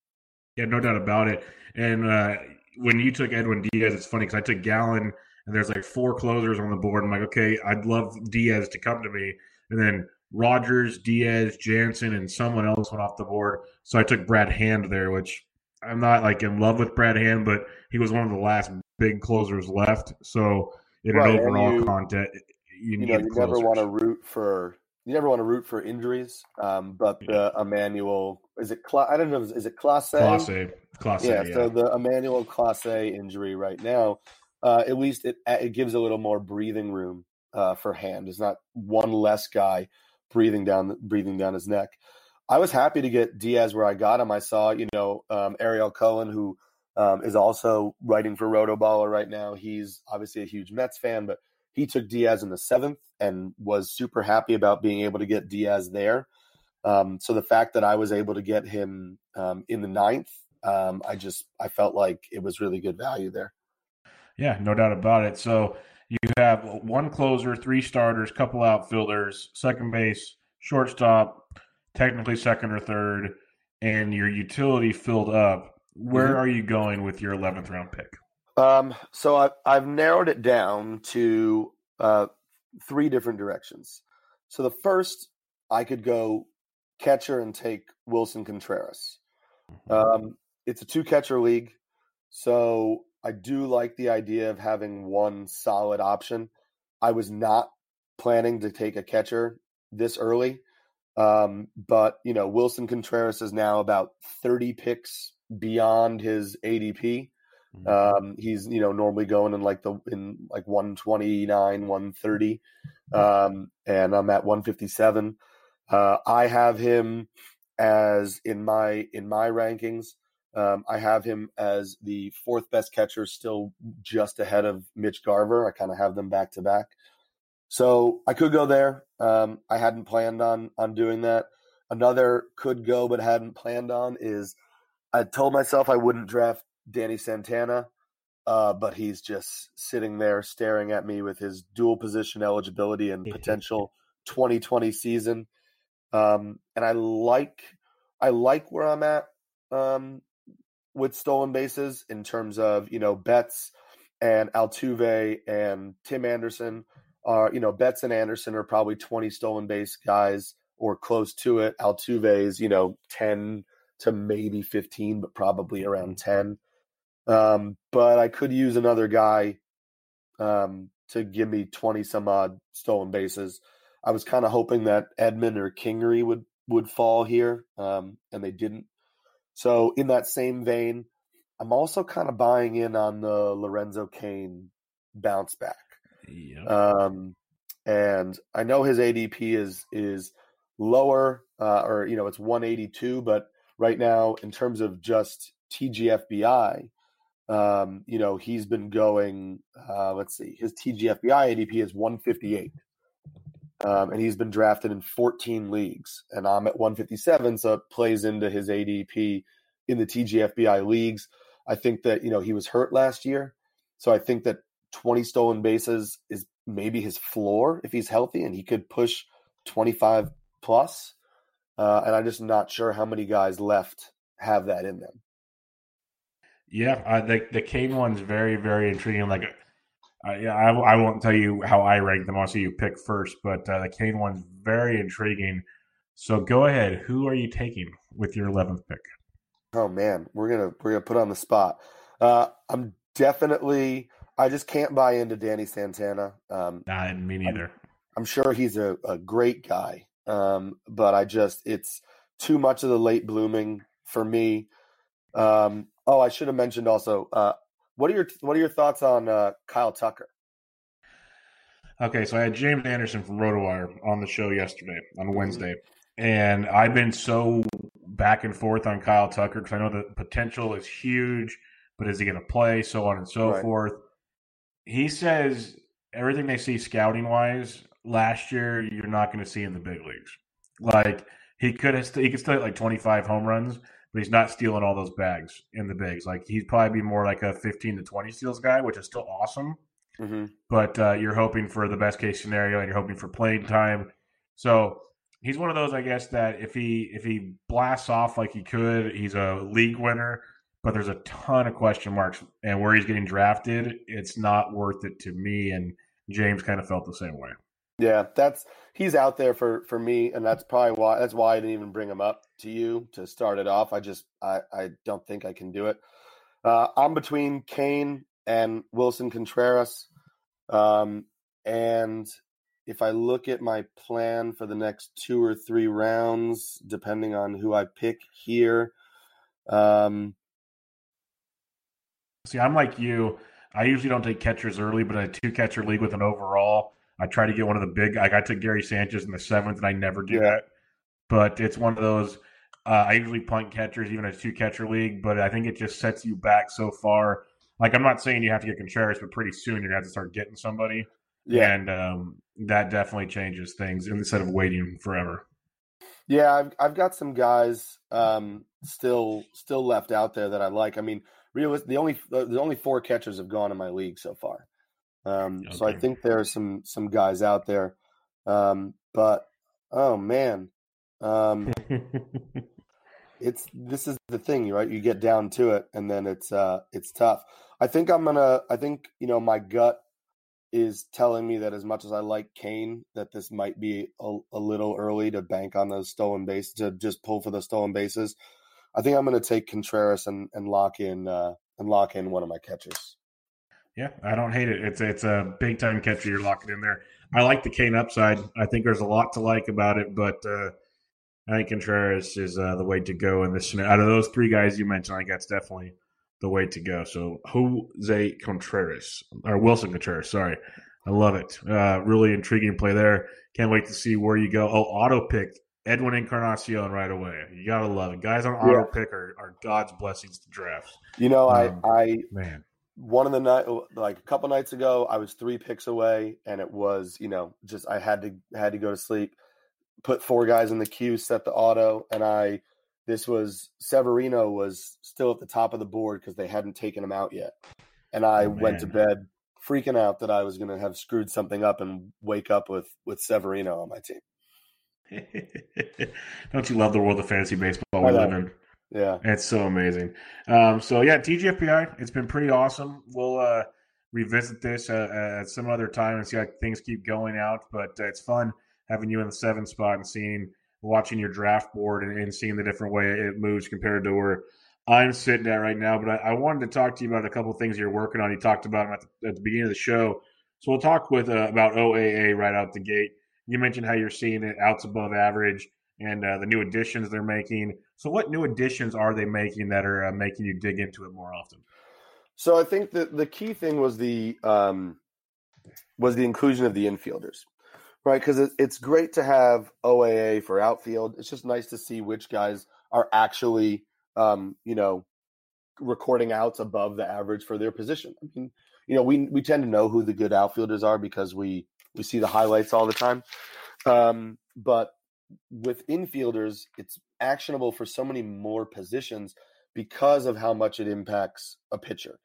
Yeah, no doubt about it. And uh, when you took Edwin Diaz, it's funny because I took Gallen, and there's like four closers on the board. I'm like, okay, I'd love Diaz to come to me, and then Rogers, Diaz, Jansen, and someone else went off the board. So I took Brad Hand there, which I'm not like in love with Brad Hand, but he was one of the last big closers left. So in Right, an overall you- content, you You need know, you never want to root for you never want to root for injuries. Um, but the Emmanuel is it? Cla- I don't know. Is it Class A? Class A, Class yeah, A, yeah. So the Emmanuel Clase injury right now, uh, at least it it gives a little more breathing room uh, for Hand. It's not one less guy breathing down breathing down his neck. I was happy to get Diaz where I got him. I saw, you know, um, Ariel Cohen, who um, is also writing for Rotoballer right now. He's obviously a huge Mets fan, but he took Diaz in the seventh and was super happy about being able to get Diaz there. Um, so the fact that I was able to get him um, in the ninth, um, I just I felt like it was really good value there. Yeah, no doubt about it. So you have one closer, three starters, couple outfielders, second base, shortstop, technically second or third, and your utility filled up. Where mm-hmm. are you going with your eleventh round pick? Um, so I, I've narrowed it down to uh, three different directions. So the first, I could go catcher and take Willson Contreras. Mm-hmm. Um, it's a two catcher league, so I do like the idea of having one solid option. I was not planning to take a catcher this early, um, but you know Willson Contreras is now about thirty picks beyond his ADP. Mm-hmm. Um, he's you know normally going in like the in like 129, 130, um, and I'm at 157. Uh, I have him as in my in my rankings. Um, I have him as the fourth best catcher, still just ahead of Mitch Garver. I kind of have them back to back. So I could go there. Um, I hadn't planned on on doing that. Another could go, but hadn't planned on is I told myself I wouldn't draft Danny Santana, uh, but he's just sitting there staring at me with his dual position eligibility and <laughs> potential 2020 season. Um, and I like I like where I'm at um, with stolen bases in terms of you know Betts and Altuve and Tim Anderson are you know Betts and Anderson are probably 20 stolen base guys or close to it. Altuve is you know 10 to maybe 15, but probably around 10. Um, but I could use another guy um, to give me 20 some odd stolen bases. I was kind of hoping that Edman or Kingery would would fall here, um, and they didn't. So in that same vein, I'm also kind of buying in on the Lorenzo Cain bounce back. Yep. Um, and I know his ADP is is lower, uh, or you know, it's 182, but right now, in terms of just TGFBI, um, you know, he's been going. Uh, let's see, his TGFBI ADP is 158. Um, and he's been drafted in 14 leagues, and I'm at 157, so it plays into his ADP in the TGFBI leagues. I think that you know he was hurt last year, so I think that 20 stolen bases is maybe his floor if he's healthy, and he could push 25 plus. Uh, and I'm just not sure how many guys left have that in them. Yeah, uh, the the Cain one's very very intriguing. Like uh, yeah, I, I won't tell you how I rank them. I'll see you pick first, but uh, the Cain one's very intriguing. So go ahead. Who are you taking with your eleventh pick? Oh man, we're gonna we're gonna put on the spot. Uh, I'm definitely. I just can't buy into Danny Santana. Um, nah, me neither. I'm, I'm sure he's a, a great guy, um, but I just it's too much of the late blooming for me. Um, oh, I should have mentioned also. Uh, what are your What are your thoughts on uh, Kyle Tucker? Okay, so I had James Anderson from RotoWire on the show yesterday on mm-hmm. Wednesday, and I've been so back and forth on Kyle Tucker because I know the potential is huge, but is he going to play? So on and so right. forth. He says everything they see scouting wise last year, you're not going to see in the big leagues. Like he could have, he could still hit like 25 home runs, but he's not stealing all those bags in the bigs. Like he'd probably be more like a 15 to 20 steals guy, which is still awesome. Mm-hmm. But uh, you're hoping for the best case scenario, and you're hoping for playing time. So he's one of those, I guess, that if he if he blasts off like he could, he's a league winner. But there's a ton of question marks, and where he's getting drafted, it's not worth it to me. And James kind of felt the same way. Yeah, that's he's out there for for me, and that's probably why that's why I didn't even bring him up to you to start it off. I just I I don't think I can do it. Uh, I'm between Cain and Willson Contreras, um, and if I look at my plan for the next two or three rounds, depending on who I pick here, um, see, I'm like you. I usually don't take catchers early, but a two catcher league with an overall I try to get one of the big. Like I took Gary Sanchez in the seventh, and I never do yeah. that. but it's one of those. Uh, I usually punt catchers, even a two catcher league, but I think it just sets you back so far. Like I'm not saying you have to get Contreras, but pretty soon you're gonna have to start getting somebody. Yeah, and um, that definitely changes things instead of waiting forever. Yeah, I've I've got some guys um, still still left out there that I like. I mean, realist the only the only four catchers have gone in my league so far. Um, okay. So I think there are some some guys out there, um, but oh man, um, <laughs> it's this is the thing, right? You get down to it, and then it's uh, it's tough. I think I'm gonna. I think you know my gut is telling me that as much as I like Cain, that this might be a, a little early to bank on those stolen bases to just pull for the stolen bases. I think I'm going to take Contreras and, and lock in uh, and lock in one of my catchers. Yeah, I don't hate it. It's it's a big time catcher. You're locking in there. I like the Cain upside. I think there's a lot to like about it, but uh, I think Contreras is uh, the way to go in this. Out of those three guys you mentioned, I think that's definitely the way to go. So Jose Contreras or Willson Contreras, sorry. I love it. Uh, really intriguing play there. Can't wait to see where you go. Oh, auto picked Edwin Encarnacion right away. You gotta love it. Guys on auto yeah. pick are, are God's blessings to drafts. You know, um, I I man one of the night like a couple nights ago, I was three picks away, and it was you know just I had to had to go to sleep. Put four guys in the queue, set the auto, and I this was Severino was still at the top of the board because they hadn't taken him out yet. And I oh, went to bed freaking out that I was going to have screwed something up and wake up with with Severino on my team. <laughs> Don't you love the world of fantasy baseball we live in? Yeah, it's so amazing. Um, so yeah, TGFBI, it's been pretty awesome. We'll uh, revisit this uh, at some other time and see how things keep going out. But uh, it's fun having you in the seven spot and seeing watching your draft board and, and, seeing the different way it moves compared to where I'm sitting at right now. But I, I wanted to talk to you about a couple things you're working on. You talked about them at the, at the beginning of the show. So we'll talk with uh, about OAA right out the gate. You mentioned how you're seeing it outs above average and uh, the new additions they're making. So what new additions are they making that are uh, making you dig into it more often? So I think that the key thing was the um, was the inclusion of the infielders right? Because it, it's great to have OAA for outfield. It's just nice to see which guys are actually, um, you know, recording outs above the average for their position. I mean, you know, we we tend to know who the good outfielders are because we we see the highlights all the time. Um, but with infielders, it's actionable for so many more positions because of how much it impacts a pitcher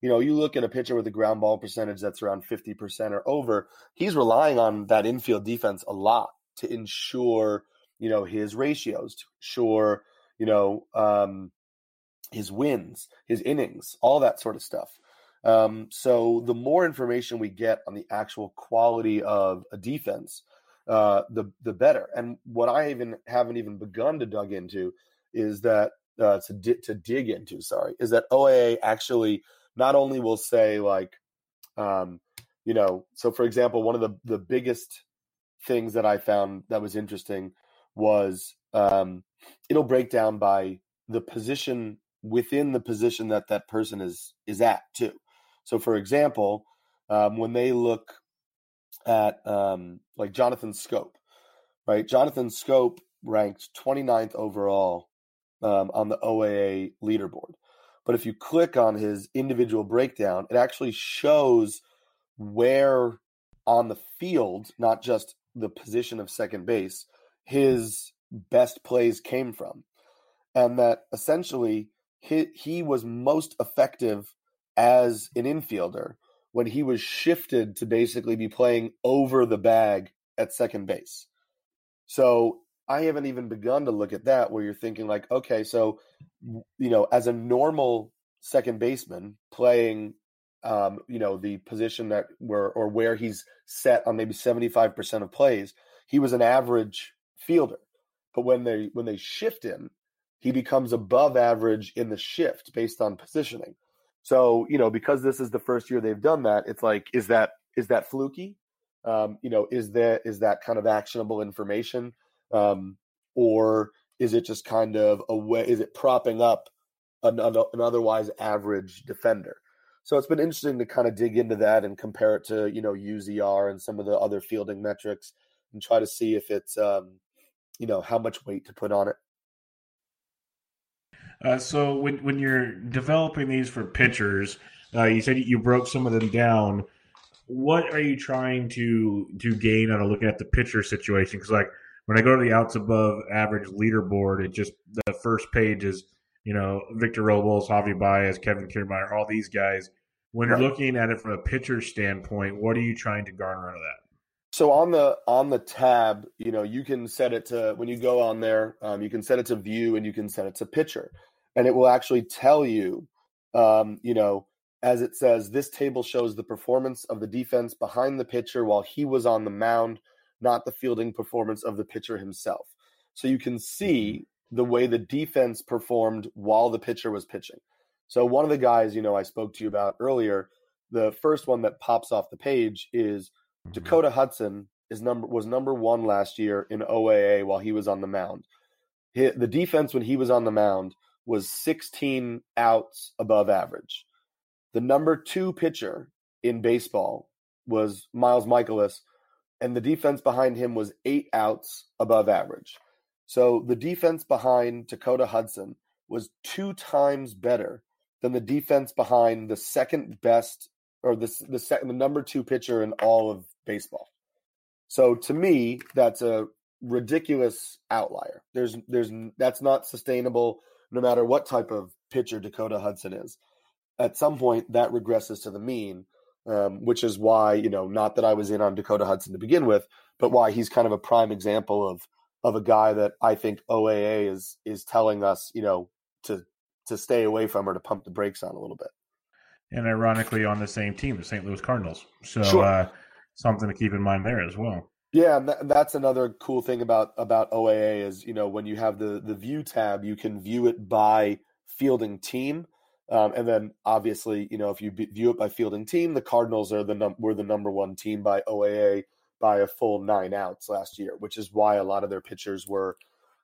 you know, you look at a pitcher with a ground ball percentage that's around 50% or over, he's relying on that infield defense a lot to ensure, you know, his ratios, to ensure, you know, um, his wins, his innings, all that sort of stuff. Um, so the more information we get on the actual quality of a defense, uh, the the better. And what I even haven't even begun to dug into is that uh, to di- to dig into, sorry, is that OAA actually not only will say like um, you know so for example one of the the biggest things that i found that was interesting was um, it'll break down by the position within the position that that person is is at too so for example um, when they look at um, like jonathan Schoop, right jonathan Schoop ranked 29th overall um, on the oaa leaderboard but if you click on his individual breakdown, it actually shows where on the field, not just the position of second base, his best plays came from. And that essentially he, he was most effective as an infielder when he was shifted to basically be playing over the bag at second base. So I haven't even begun to look at that where you're thinking like, okay, so you know, as a normal second baseman playing um, you know, the position that where or where he's set on maybe 75% of plays, he was an average fielder. But when they when they shift him, he becomes above average in the shift based on positioning. So, you know, because this is the first year they've done that, it's like, is that is that fluky? Um, you know, is that is that kind of actionable information? Um, or is it just kind of a way is it propping up an, an otherwise average defender? So it's been interesting to kind of dig into that and compare it to you know UZR and some of the other fielding metrics and try to see if it's um, you know how much weight to put on it. Uh, so when when you're developing these for pitchers, uh, you said you broke some of them down. What are you trying to to gain out of looking at the pitcher situation? Because like when I go to the outs above average leaderboard, it just the first page is you know Victor Robles, Javi Baez, Kevin Kiermaier, all these guys. When you're looking at it from a pitcher standpoint, what are you trying to garner out of that? So on the on the tab, you know, you can set it to when you go on there, um, you can set it to view and you can set it to pitcher, and it will actually tell you, um, you know, as it says, this table shows the performance of the defense behind the pitcher while he was on the mound, not the fielding performance of the pitcher himself. So you can see the way the defense performed while the pitcher was pitching. So one of the guys, you know, I spoke to you about earlier, the first one that pops off the page is Mm-hmm. Dakota Hudson is number was number one last year in OAA while he was on the mound. the defense when he was on the mound was 16 outs above average. The number two pitcher in baseball was Miles Mikolas, and the defense behind him was eight outs above average. So the defense behind Dakota Hudson was two times better than the defense behind the second best or the the second the number two pitcher in all of baseball. So to me, that's a ridiculous outlier. There's there's that's not sustainable no matter what type of pitcher Dakota Hudson is. At some point, that regresses to the mean, um, which is why you know not that I was in on Dakota Hudson to begin with, but why he's kind of a prime example of of a guy that I think OAA is is telling us you know to to stay away from or to pump the brakes on a little bit and ironically on the same team, the St. Louis Cardinals. So sure. uh, something to keep in mind there as well. Yeah, that's another cool thing about about OAA is you know when you have the the view tab, you can view it by fielding team, um, and then obviously you know if you view it by fielding team, the Cardinals are the num- were the number one team by OAA by a full nine outs last year, which is why a lot of their pitchers were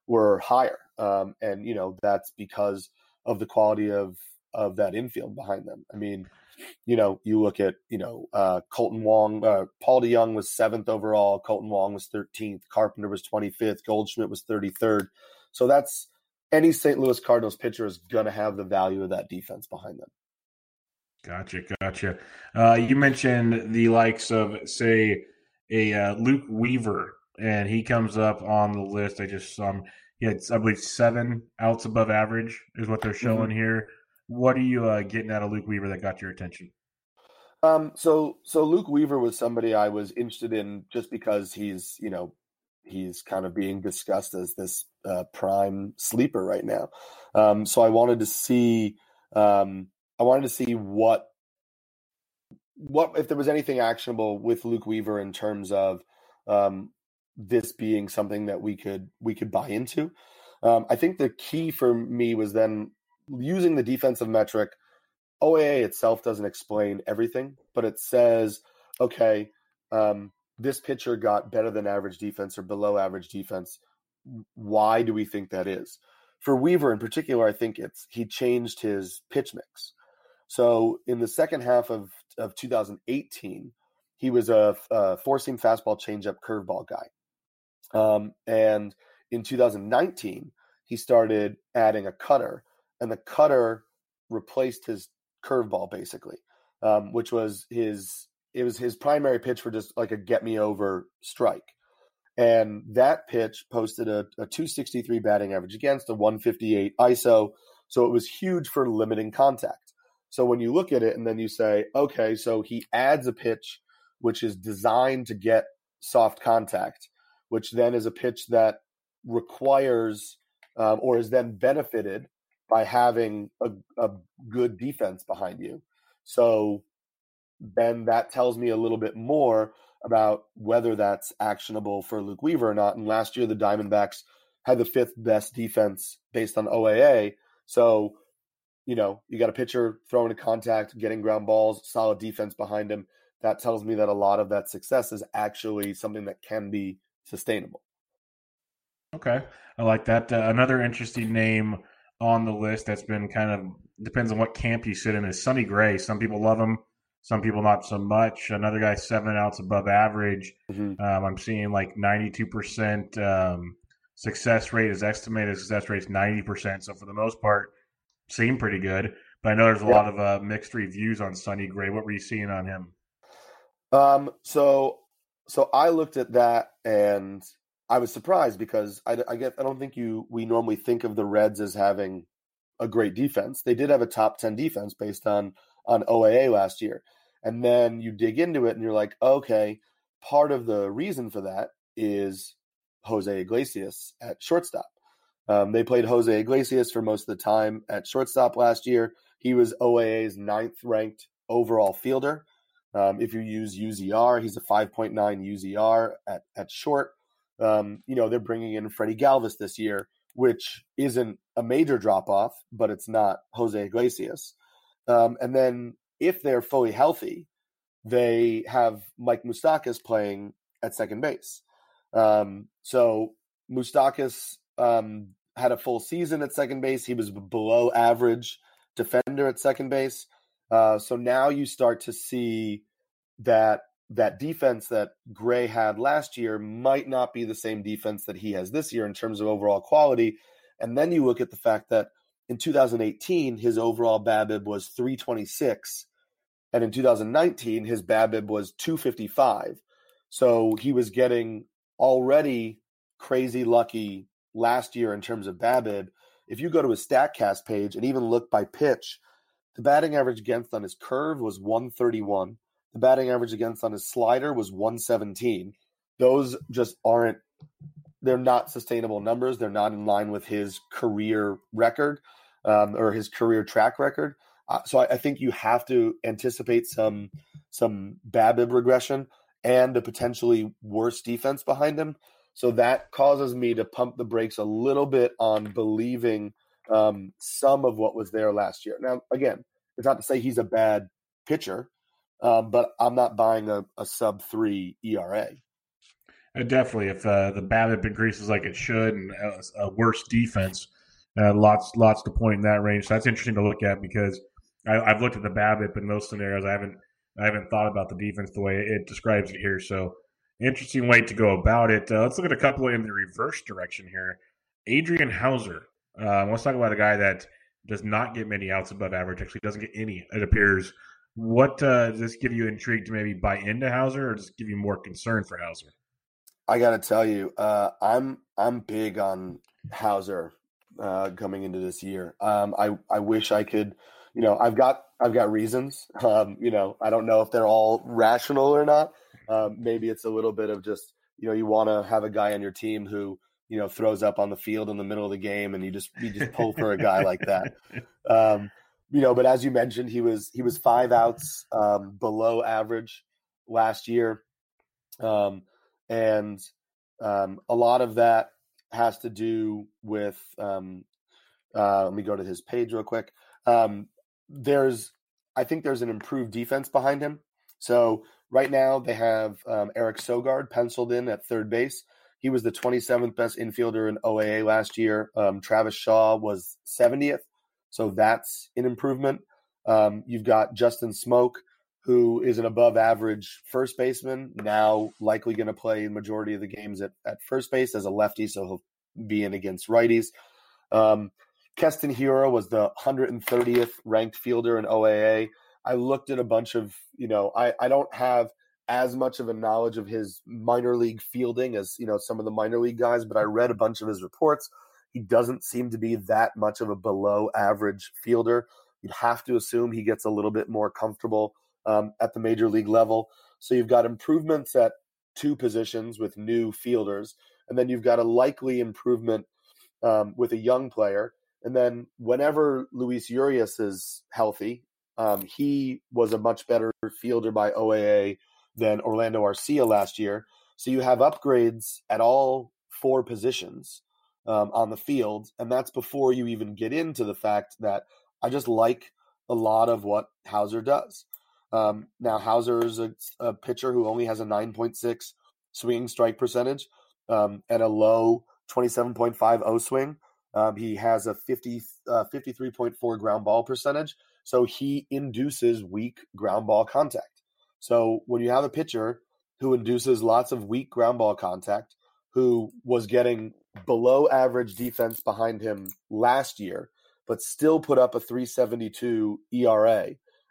were higher, um, and you know that's because of the quality of of that infield behind them. I mean, you know, you look at, you know, uh, Kolten Wong, uh, Paul DeJong was seventh overall, Kolten Wong was 13th, Carpenter was 25th, Goldschmidt was 33rd. So that's any St. Louis Cardinals pitcher is going to have the value of that defense behind them. Gotcha, gotcha. Uh, you mentioned the likes of, say, a uh, Luke Weaver, and he comes up on the list. I just saw him. He had, I believe, seven outs above average is what they're showing mm-hmm. here. What are you uh, getting out of Luke Weaver that got your attention? Um, so so Luke Weaver was somebody I was interested in just because he's you know he's kind of being discussed as this uh, prime sleeper right now. Um, so I wanted to see um, I wanted to see what what if there was anything actionable with Luke Weaver in terms of um, this being something that we could we could buy into. Um, I think the key for me was then using the defensive metric, OAA itself doesn't explain everything, but it says, okay, um, this pitcher got better than average defense or below average defense. Why do we think that is? For Weaver in particular, I think it's he changed his pitch mix. So in the second half of, of 2018, he was a, a four seam fastball, changeup, curveball guy. Um, and in 2019, he started adding a cutter and the cutter replaced his curveball basically, um, which was his it was his primary pitch for just like a get me over strike. And that pitch posted a, a 263 batting average against a 158 ISO. So it was huge for limiting contact. So when you look at it and then you say, okay, so he adds a pitch which is designed to get soft contact, which then is a pitch that requires um, or is then benefited by having a, a good defense behind you. So then that tells me a little bit more about whether that's actionable for Luke Weaver or not. And last year, the Diamondbacks had the fifth best defense based on OAA. So, you know, you got a pitcher throwing a contact, getting ground balls, solid defense behind him. That tells me that a lot of that success is actually something that can be sustainable. Okay. I like that. Uh, another interesting name on the list that's been kind of depends on what camp you sit in is Sonny Gray. Some people love him, some people not so much. Another guy seven outs above average. Mm-hmm. Um, I'm seeing like 92 percent um, success rate, his estimated success rate is 90%. So for the most part, seem pretty good. But I know there's a yeah. lot of uh, mixed reviews on Sonny Gray. What were you seeing on him? Um, so, so I looked at that and I was surprised because I, I get I don't think you we normally think of the Reds as having a great defense. They did have a top ten defense based on on OAA last year, and then you dig into it and you're like, okay, part of the reason for that is Jose Iglesias at shortstop. Um, they played Jose Iglesias for most of the time at shortstop last year. He was OAA's ninth ranked overall fielder. Um, if you use UZR, he's a 5.9 UZR at, at short. Um, you know, they're bringing in Freddy Galvis this year, which isn't a major drop off, but it's not Jose Iglesias. Um, and then if they're fully healthy, they have Mike Moustakas playing at second base. Um, so Moustakas um, had a full season at second base. He was below average defender at second base. Uh, so now you start to see that that defense that Gray had last year might not be the same defense that he has this year in terms of overall quality. And then you look at the fact that in 2018, his overall BABIP was 326. And in 2019, his BABIP was 255. So he was getting already crazy lucky last year in terms of BABIP. If you go to his StatCast page and even look by pitch, the batting average against on his curve was 131. The batting average against on his slider was 117. Those just aren't they're not sustainable numbers. They're not in line with his career record um, or his career track record. Uh, so I, I, think you have to anticipate some some BABIP regression and a potentially worse defense behind him. So that causes me to pump the brakes a little bit on believing um, some of what was there last year. Now, again, it's not to say he's a bad pitcher, um, but I'm not buying a, a sub three ERA. Uh, definitely, if uh, the BABIP increases like it should, and a, a worse defense, uh, lots lots to point in that range. So that's interesting to look at because I, have looked at the BABIP in those scenarios. I haven't I haven't thought about the defense the way it describes it here. So interesting way to go about it. Uh, let's look at a couple in the reverse direction here. Adrian Houser. Uh, let's talk about a guy that does not get many outs above average. Actually, doesn't get any. It appears. What uh, does this give you intrigue to maybe buy into Houser, or does it give you more concern for Houser? I got to tell you, uh, I'm I'm big on Houser uh, coming into this year. Um, I I wish I could, you know, I've got I've got reasons. Um, you know, I don't know if they're all rational or not. Um, maybe it's a little bit of just you know you want to have a guy on your team who you know throws up on the field in the middle of the game, and you just you just pull for a guy like that. <laughs> You know, but as you mentioned, he was he was five outs um, below average last year, um, and um, a lot of that has to do with. Um, uh, let me go to his page real quick. Um, there's, I think there's an improved defense behind him. So right now they have um, Eric Sogard penciled in at third base. He was the 27th best infielder in OAA last year. Um, Travis Shaw was 70th. So that's an improvement. Um, you've got Justin Smoak, who is an above average first baseman, now likely going to play majority of the games at, at first base as a lefty, so he'll be in against righties. Um, Keston Hiura was the 130th ranked fielder in OAA. I looked at a bunch of, you know, I, I don't have as much of a knowledge of his minor league fielding as, you know, some of the minor league guys, but I read a bunch of his reports. He doesn't seem to be that much of a below average fielder. You'd have to assume he gets a little bit more comfortable um, at the major league level. So you've got improvements at two positions with new fielders, and then you've got a likely improvement um, with a young player. And then whenever Luis Urias is healthy, um, he was a much better fielder by OAA than Orlando Arcia last year. So you have upgrades at all four positions um, on the field, and that's before you even get into the fact that I just like a lot of what Houser does. Um, now Houser is a, a, pitcher who only has a 9.6 swinging strike percentage um, and a low 27.5 O swing. Um, he has a 50, uh, 53.4 ground ball percentage, so he induces weak ground ball contact. So when you have a pitcher who induces lots of weak ground ball contact, who was getting below average defense behind him last year, but still put up a 372 ERA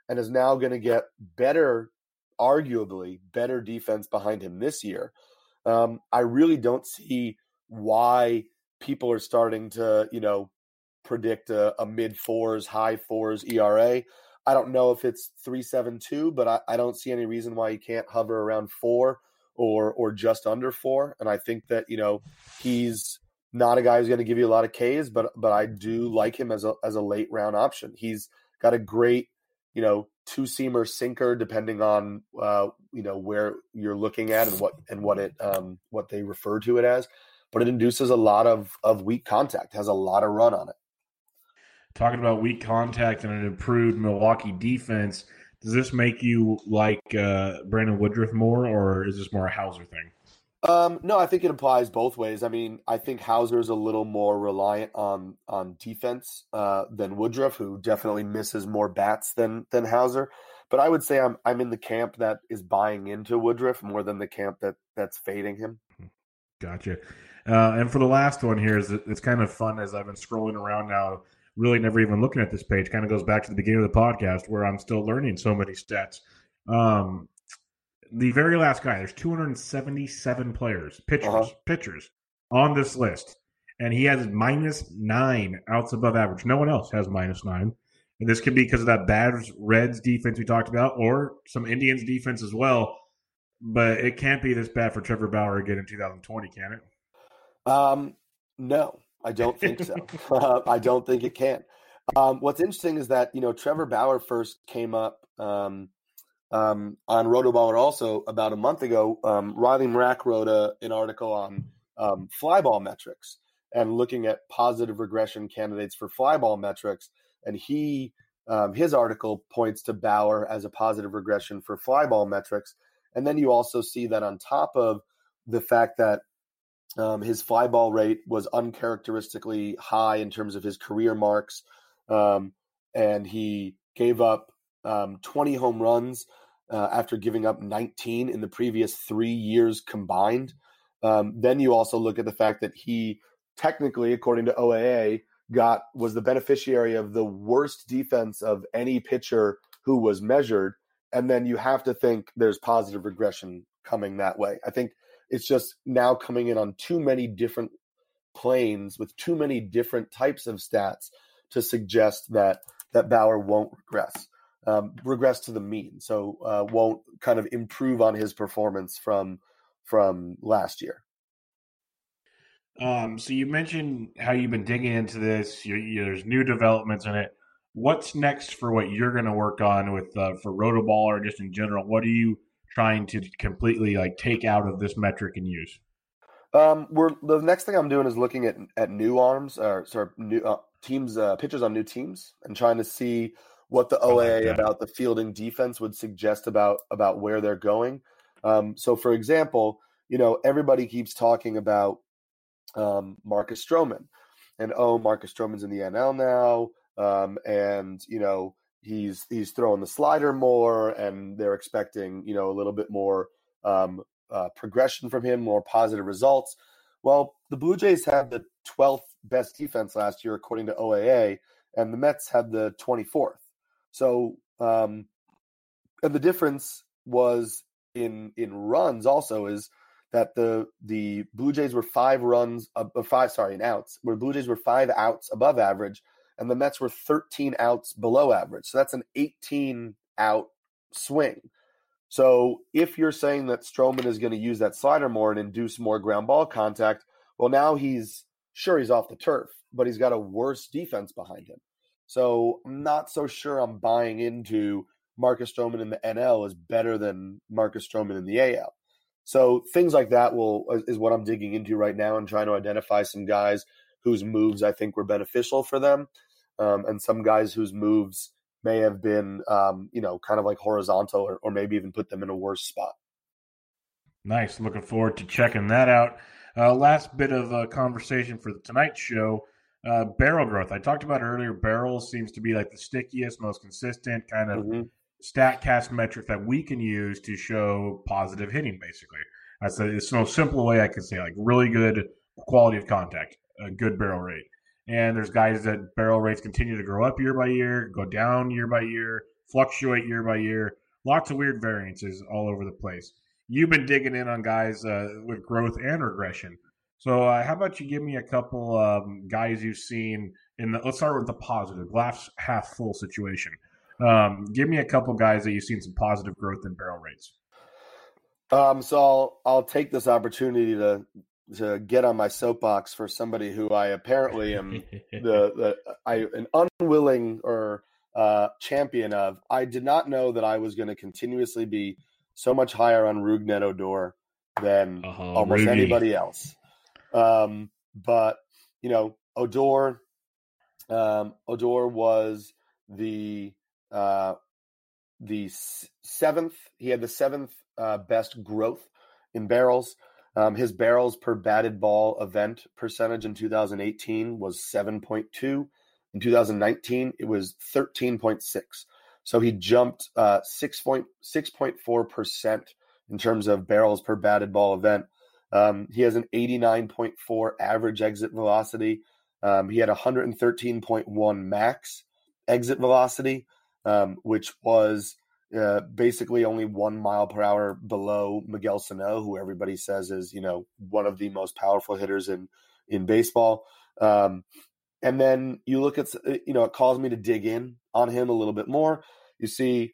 and is now going to get better, arguably better defense behind him this year. Um, I really don't see why people are starting to, you know, predict a, a mid fours, high fours ERA. I don't know if it's 372, but I, I don't see any reason why he can't hover around four or or just under four. And I think that, you know, he's not a guy who's going to give you a lot of Ks, but but I do like him as a as a late round option. He's got a great, you know, two seamer sinker, depending on uh, you know where you're looking at and what and what it um, what they refer to it as. But it induces a lot of of weak contact, has a lot of run on it. Talking about weak contact and an improved Milwaukee defense, does this make you like uh, Brandon Woodruff more, or is this more a Houser thing? Um, no, I think it applies both ways. I mean, I think Houser is a little more reliant on on defense uh, than Woodruff, who definitely misses more bats than than Houser. But I would say I'm I'm in the camp that is buying into Woodruff more than the camp that that's fading him. Gotcha. Uh, and for the last one here is it's kind of fun as I've been scrolling around now, really never even looking at this page. Kind of goes back to the beginning of the podcast where I'm still learning so many stats. Um, the very last guy. There's 277 players, pitchers, uh-huh. pitchers on this list, and he has minus nine outs above average. No one else has minus nine, and this could be because of that bad Reds defense we talked about, or some Indians defense as well. But it can't be this bad for Trevor Bauer again in 2020, can it? Um, no, I don't think so. <laughs> <laughs> uh, I don't think it can. Um, what's interesting is that you know Trevor Bauer first came up um, um, on Rotoballer also about a month ago. Um, Riley Marak wrote a, an article on um, flyball metrics and looking at positive regression candidates for flyball metrics. And he, um, his article points to Bauer as a positive regression for flyball metrics. And then you also see that on top of the fact that um, his flyball rate was uncharacteristically high in terms of his career marks, um, and he gave up um, 20 home runs uh, after giving up 19 in the previous three years combined. Um, then you also look at the fact that he technically, according to OAA, got was the beneficiary of the worst defense of any pitcher who was measured. And then you have to think there's positive regression coming that way. I think it's just now coming in on too many different planes with too many different types of stats to suggest that that Bauer won't regress um, regress to the mean, so uh, won't kind of improve on his performance from from last year. Um, so you mentioned how you've been digging into this. You, you, there's new developments in it. What's next for what you're going to work on with uh, for Rotoball or just in general? What are you trying to completely like take out of this metric and use? Um, we're the next thing I'm doing is looking at at new arms or sorry, new uh, teams, uh, pitchers on new teams, and trying to see what the OA like about the fielding defense would suggest about about where they're going. Um, so, for example, you know everybody keeps talking about um, Marcus Stroman, and oh, Marcus Stroman's in the NL now, um, and you know he's he's throwing the slider more, and they're expecting you know a little bit more um, uh, progression from him, more positive results. Well, the Blue Jays had the 12th best defense last year according to OAA, and the Mets had the 24th. So, um, and the difference was in in runs also is that the the Blue Jays were five runs, uh, five sorry, in outs, where Blue Jays were five outs above average, and the Mets were 13 outs below average. So that's an 18 out swing. So if you're saying that Stroman is going to use that slider more and induce more ground ball contact, well, now he's sure he's off the turf, but he's got a worse defense behind him. So I'm not so sure I'm buying into Marcus Stroman in the NL is better than Marcus Stroman in the AL. So things like that will is what I'm digging into right now and trying to identify some guys whose moves I think were beneficial for them, um, and some guys whose moves may have been, um, you know, kind of like horizontal or, or maybe even put them in a worse spot. Nice. Looking forward to checking that out. Uh, last bit of uh, conversation for the Tonight Show. Uh, barrel growth. I talked about earlier. Barrels seems to be like the stickiest, most consistent kind of mm-hmm. Statcast metric that we can use to show positive hitting. Basically, that's a, it's the most simple way I could say. Like really good quality of contact, a good barrel rate. And there's guys that barrel rates continue to grow up year by year, go down year by year, fluctuate year by year. Lots of weird variances all over the place. You've been digging in on guys uh, with growth and regression. So, uh, how about you give me a couple um, guys you've seen in the? Let's start with the positive, glass half full situation. Um, give me a couple guys that you've seen some positive growth in barrel rates. Um, so I'll I'll take this opportunity to to get on my soapbox for somebody who I apparently am <laughs> the the I an unwilling or uh, champion of. I did not know that I was going to continuously be so much higher on Rougned Odor than uh-huh, almost Rudy. anybody else. Um, but you know, Odor, um, Odor was the uh, the seventh. He had the seventh uh, best growth in barrels. Um, his barrels per batted ball event percentage in 2018 was 7.2. In 2019, it was 13.6. So he jumped uh, 6.6.4% in terms of barrels per batted ball event. Um, he has an 89.4 average exit velocity. Um, he had 113.1 max exit velocity, um, which was uh, basically only one mile per hour below Miguel Sano, who everybody says is you know one of the most powerful hitters in in baseball. Um, and then you look at uh, you know it caused me to dig in on him a little bit more. You see,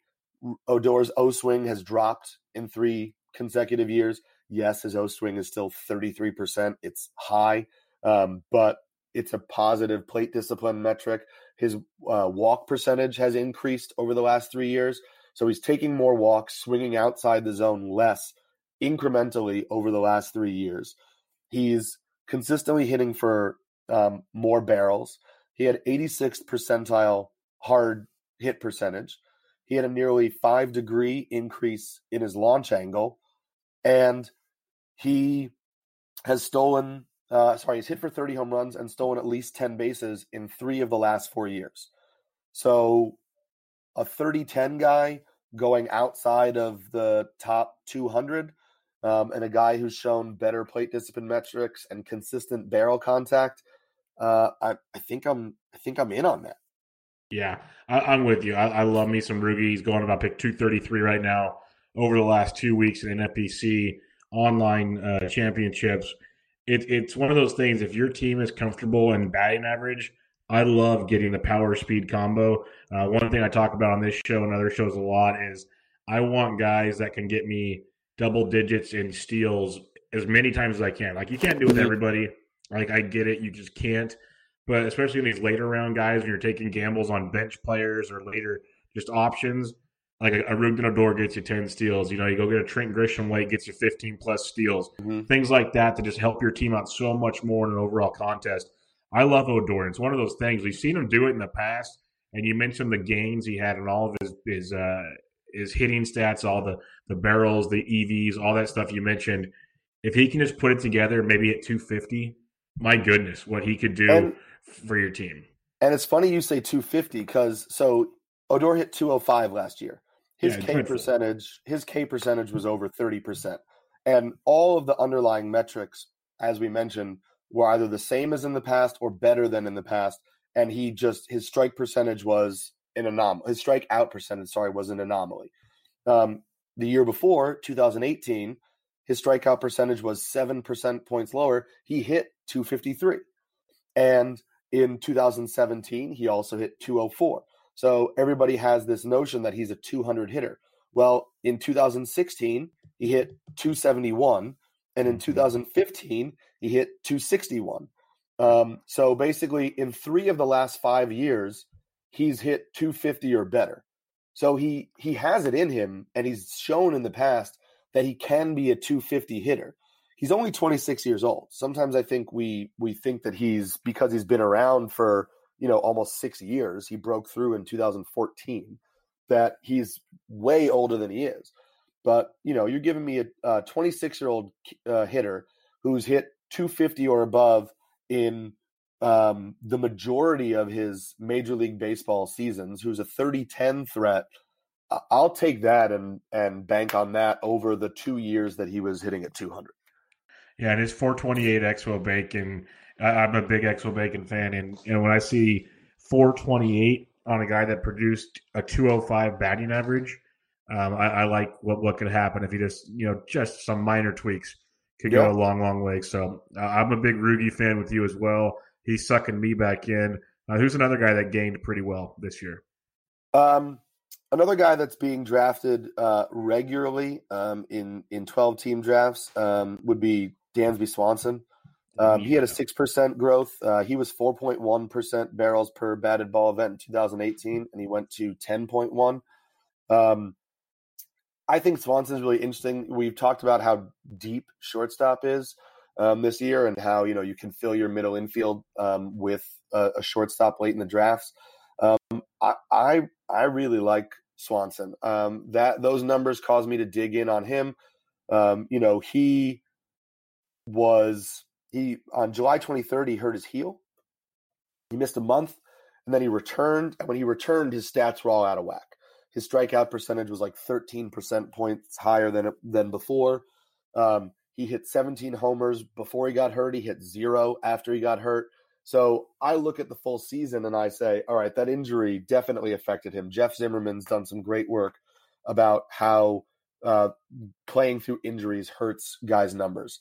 Odor's O swing has dropped in three consecutive years. Yes, his O swing is still 33%. It's high, um, but it's a positive plate discipline metric. His uh, walk percentage has increased over the last three years. So he's taking more walks, swinging outside the zone less incrementally over the last three years. He's consistently hitting for um, more barrels. He had 86th percentile hard hit percentage. He had a nearly five degree increase in his launch angle. And he has stolen, uh, sorry, he's hit for 30 home runs and stolen at least 10 bases in three of the last four years. So a 30 10 guy going outside of the top 200 um, and a guy who's shown better plate discipline metrics and consistent barrel contact. Uh, I, I think I'm I think I'm in on that. Yeah, I, am with you. I, I, love me some Rugi. He's going about pick 233 right now over the last two weeks in an NFBC online uh, championships. It, it's one of those things. If your team is comfortable in batting average, I love getting the power speed combo. Uh, one thing I talk about on this show and other shows a lot is I want guys that can get me double digits in steals as many times as I can. Like you can't do it with mm-hmm. everybody. Like I get it, you just can't. But especially in these later round guys, when you're taking gambles on bench players or later just options, like a, a Rougned Odor gets you 10 steals. You know, you go get a Trent Grisham late, gets you 15 plus steals. Mm-hmm. Things like that to just help your team out so much more in an overall contest. I love Odor. It's one of those things we've seen him do it in the past. And you mentioned the gains he had in all of his his uh, his hitting stats, all the the barrels, the EVs, all that stuff you mentioned. If he can just put it together, maybe at 250, my goodness, what he could do and, for your team. And it's funny you say 250 because so Odor hit 205 last year. His yeah, K dreadful. percentage, his K percentage was over 30%. And all of the underlying metrics, as we mentioned, were either the same as in the past or better than in the past. And he just his strike percentage was an anomaly. His strike out percentage, sorry, was an anomaly. Um, the year before, 2018, his strikeout percentage was seven percent points lower. He hit 253, and in 2017, he also hit 204. So everybody has this notion that he's a 200 hitter. Well, in 2016, he hit 271. And in 2015, he hit 261. Um, so basically, in three of the last five years, he's hit 250 or better. So he he has it in him, and he's shown in the past that he can be a 250 hitter. He's only 26 years old. Sometimes I think we we think that he's because he's been around for you know almost six years. He broke through in 2014. That he's way older than he is. But you know, you're giving me a 26 year old uh, hitter who's hit 250 or above in um, the majority of his Major League Baseball seasons, who's a 30-10 threat. I'll take that and and bank on that over the two years that he was hitting at 200. Yeah, and it's 428 xwOBAcon. I, am a big xwOBAcon fan, and, and when I see 428 on a guy that produced a 205 batting average, um, I, I, like what what could happen if he just you know just some minor tweaks could go a long long way. So uh, I'm a big Rugi fan with you as well. He's sucking me back in. Uh, who's another guy that gained pretty well this year? Um, another guy that's being drafted uh, regularly um, in in 12 team drafts um, would be Dansby Swanson. Um, he had a six percent growth. Uh, he was 4.1 percent barrels per batted ball event in 2018, and he went to 10.1. I think Swanson's really interesting. We've talked about how deep shortstop is um, this year, and how you know you can fill your middle infield um, with a, a, shortstop late in the drafts. Um, I, I, I really like Swanson. Um, that those numbers caused me to dig in on him. Um, you know, he was he on July 23rd he hurt his heel. He missed a month, and then he returned. And when he returned, his stats were all out of whack. His strikeout percentage was like 13 percent points higher than than before. Um, he hit 17 homers before he got hurt. He hit zero after he got hurt. So I look at the full season and I say, all right, that injury definitely affected him. Jeff Zimmerman's done some great work about how uh, playing through injuries hurts guys' numbers.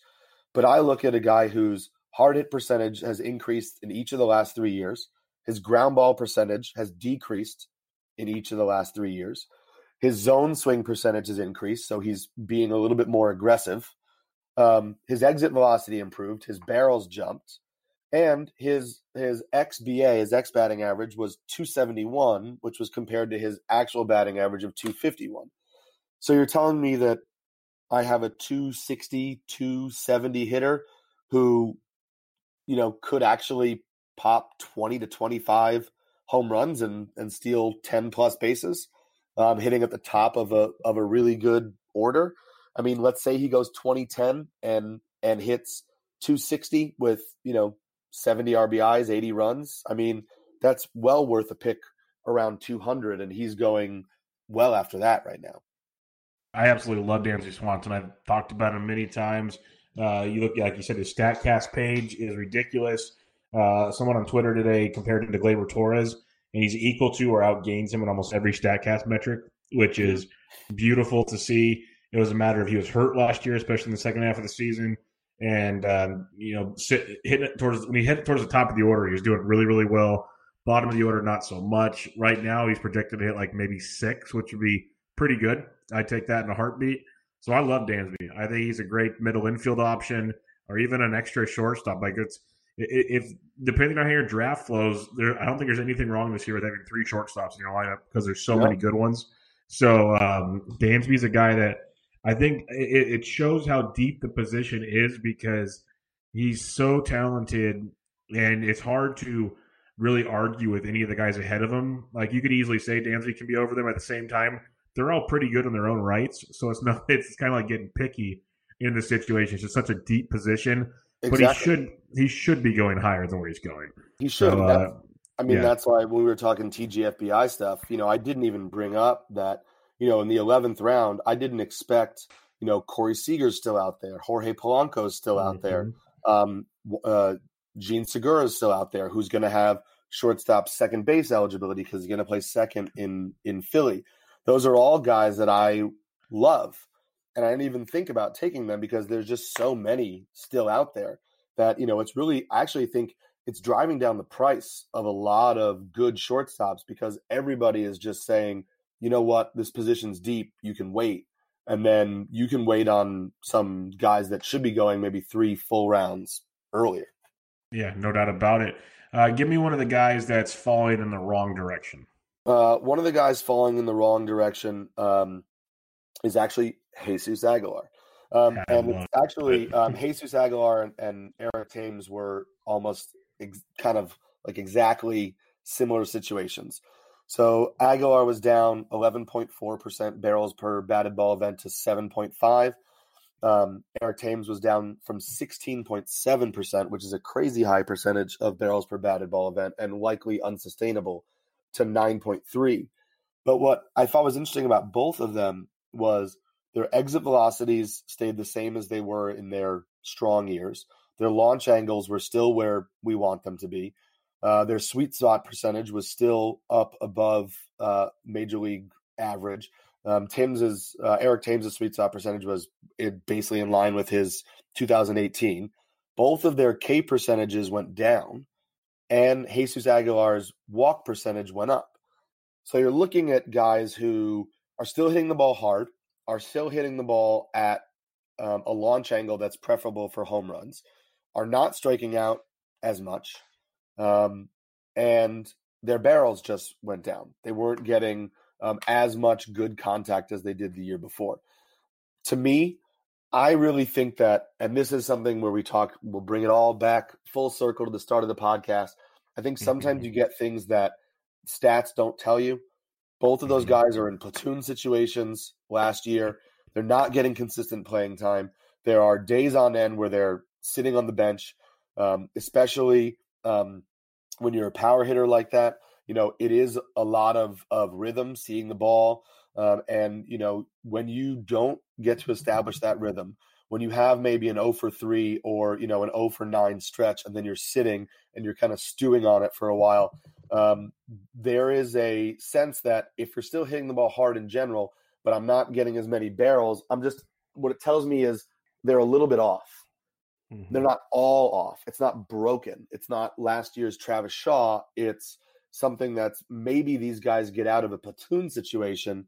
But I look at a guy whose hard hit percentage has increased in each of the last three years. His ground ball percentage has decreased in each of the last three years. His zone swing percentage has increased, so he's being a little bit more aggressive. Um, his exit velocity improved. His barrels jumped, and his his xBA, his x batting average was 271, which was compared to his actual batting average of 251. So you're telling me that I have a 260, 270 hitter who, you know, could actually pop 20 to 25 home runs and and steal 10 plus bases, um, hitting at the top of a of a really good order. I mean, let's say he goes 2010 and and hits 260 with, you know, 70 RBIs, 80 runs. I mean, that's well worth a pick around 200 and he's going well after that right now. I absolutely love Dansby Swanson. I've talked about him many times. Uh, you look like you said his Statcast page is ridiculous. Uh, someone on Twitter today compared him to Gleyber Torres, and he's equal to or outgains him in almost every Statcast metric, which is beautiful to see. It was a matter of he was hurt last year, especially in the second half of the season, and um, you know, sit, hitting it towards when he hit towards the top of the order, he was doing really, really well. Bottom of the order, not so much. Right now, he's projected to hit like maybe six, which would be pretty good. I'd take that in a heartbeat. So I love Dansby. I think he's a great middle infield option, or even an extra shortstop. Like it's if depending on how your draft flows, there I don't think there's anything wrong this year with having three shortstops in your lineup because there's so yep. many good ones. So um, Dansby's a guy that I think it, it, shows how deep the position is because he's so talented, and it's hard to really argue with any of the guys ahead of him. Like you could easily say Dansby can be over them at the same time. They're all pretty good in their own rights, so it's not. <laughs> It's kind of like getting picky in the situation. It's just such a deep position Exactly. But he should he should be going higher than where he's going. He should. So, uh, I mean, yeah. that's why when we were talking TGFBI stuff, you know, I didn't even bring up that, you know, in the eleventh round, I didn't expect, you know, Corey Seager's still out there, Jorge Polanco's still mm-hmm. out there, mm-hmm. um, uh, Jean Segura's still out there, who's going to have shortstop second base eligibility because he's going to play second in in Philly. Those are all guys that I love and I didn't even think about taking them because there's just so many still out there that you know it's really I actually think it's driving down the price of a lot of good shortstops because everybody is just saying, you know what, this position's deep, you can wait. And then you can wait on some guys that should be going maybe three full rounds earlier. Yeah, no doubt about it. Uh, give me one of the guys that's falling in the wrong direction. Uh, one of the guys falling in the wrong direction um, is actually Jesus Aguilar. Um, and actually um, Jesus Aguilar and, and, Eric Thames were almost ex- kind of like exactly similar situations. So Aguilar was down 11.4% barrels per batted ball event to 7.5. Um, Eric Thames was down from 16.7%, which is a crazy high percentage of barrels per batted ball event and likely unsustainable, to 9.3. But what I thought was interesting about both of them was their exit velocities stayed the same as they were in their strong years. Their launch angles were still where we want them to be. Uh, their sweet spot percentage was still up above uh, major league average. Um, Thames's uh, Eric Thames's sweet spot percentage was basically in line with his 2018. Both of their K percentages went down, and Jesus Aguilar's walk percentage went up. So you're looking at guys who are still hitting the ball hard, are still hitting the ball at um, a launch angle that's preferable for home runs, are not striking out as much, um, and their barrels just went down. They weren't getting um, as much good contact as they did the year before. To me, I really think that, and this is something where we talk, we'll bring it all back full circle to the start of the podcast. I think sometimes <laughs> you get things that stats don't tell you. Both of those mm-hmm. guys are in platoon situations last year. They're not getting consistent playing time. There are days on end where they're sitting on the bench, um, especially um, when you're a power hitter like that. You know, it is a lot of of rhythm, seeing the ball, um, and you know when you don't get to establish that rhythm, when you have maybe an 0 for 3 or you know an 0 for 9 stretch, and then you're sitting and you're kind of stewing on it for a while, um, there is a sense that if you're still hitting the ball hard in general, but I'm not getting as many barrels, I'm just what it tells me is they're a little bit off. Mm-hmm. They're not all off. It's not broken. It's not last year's Travis Shaw. It's something that's maybe these guys get out of a platoon situation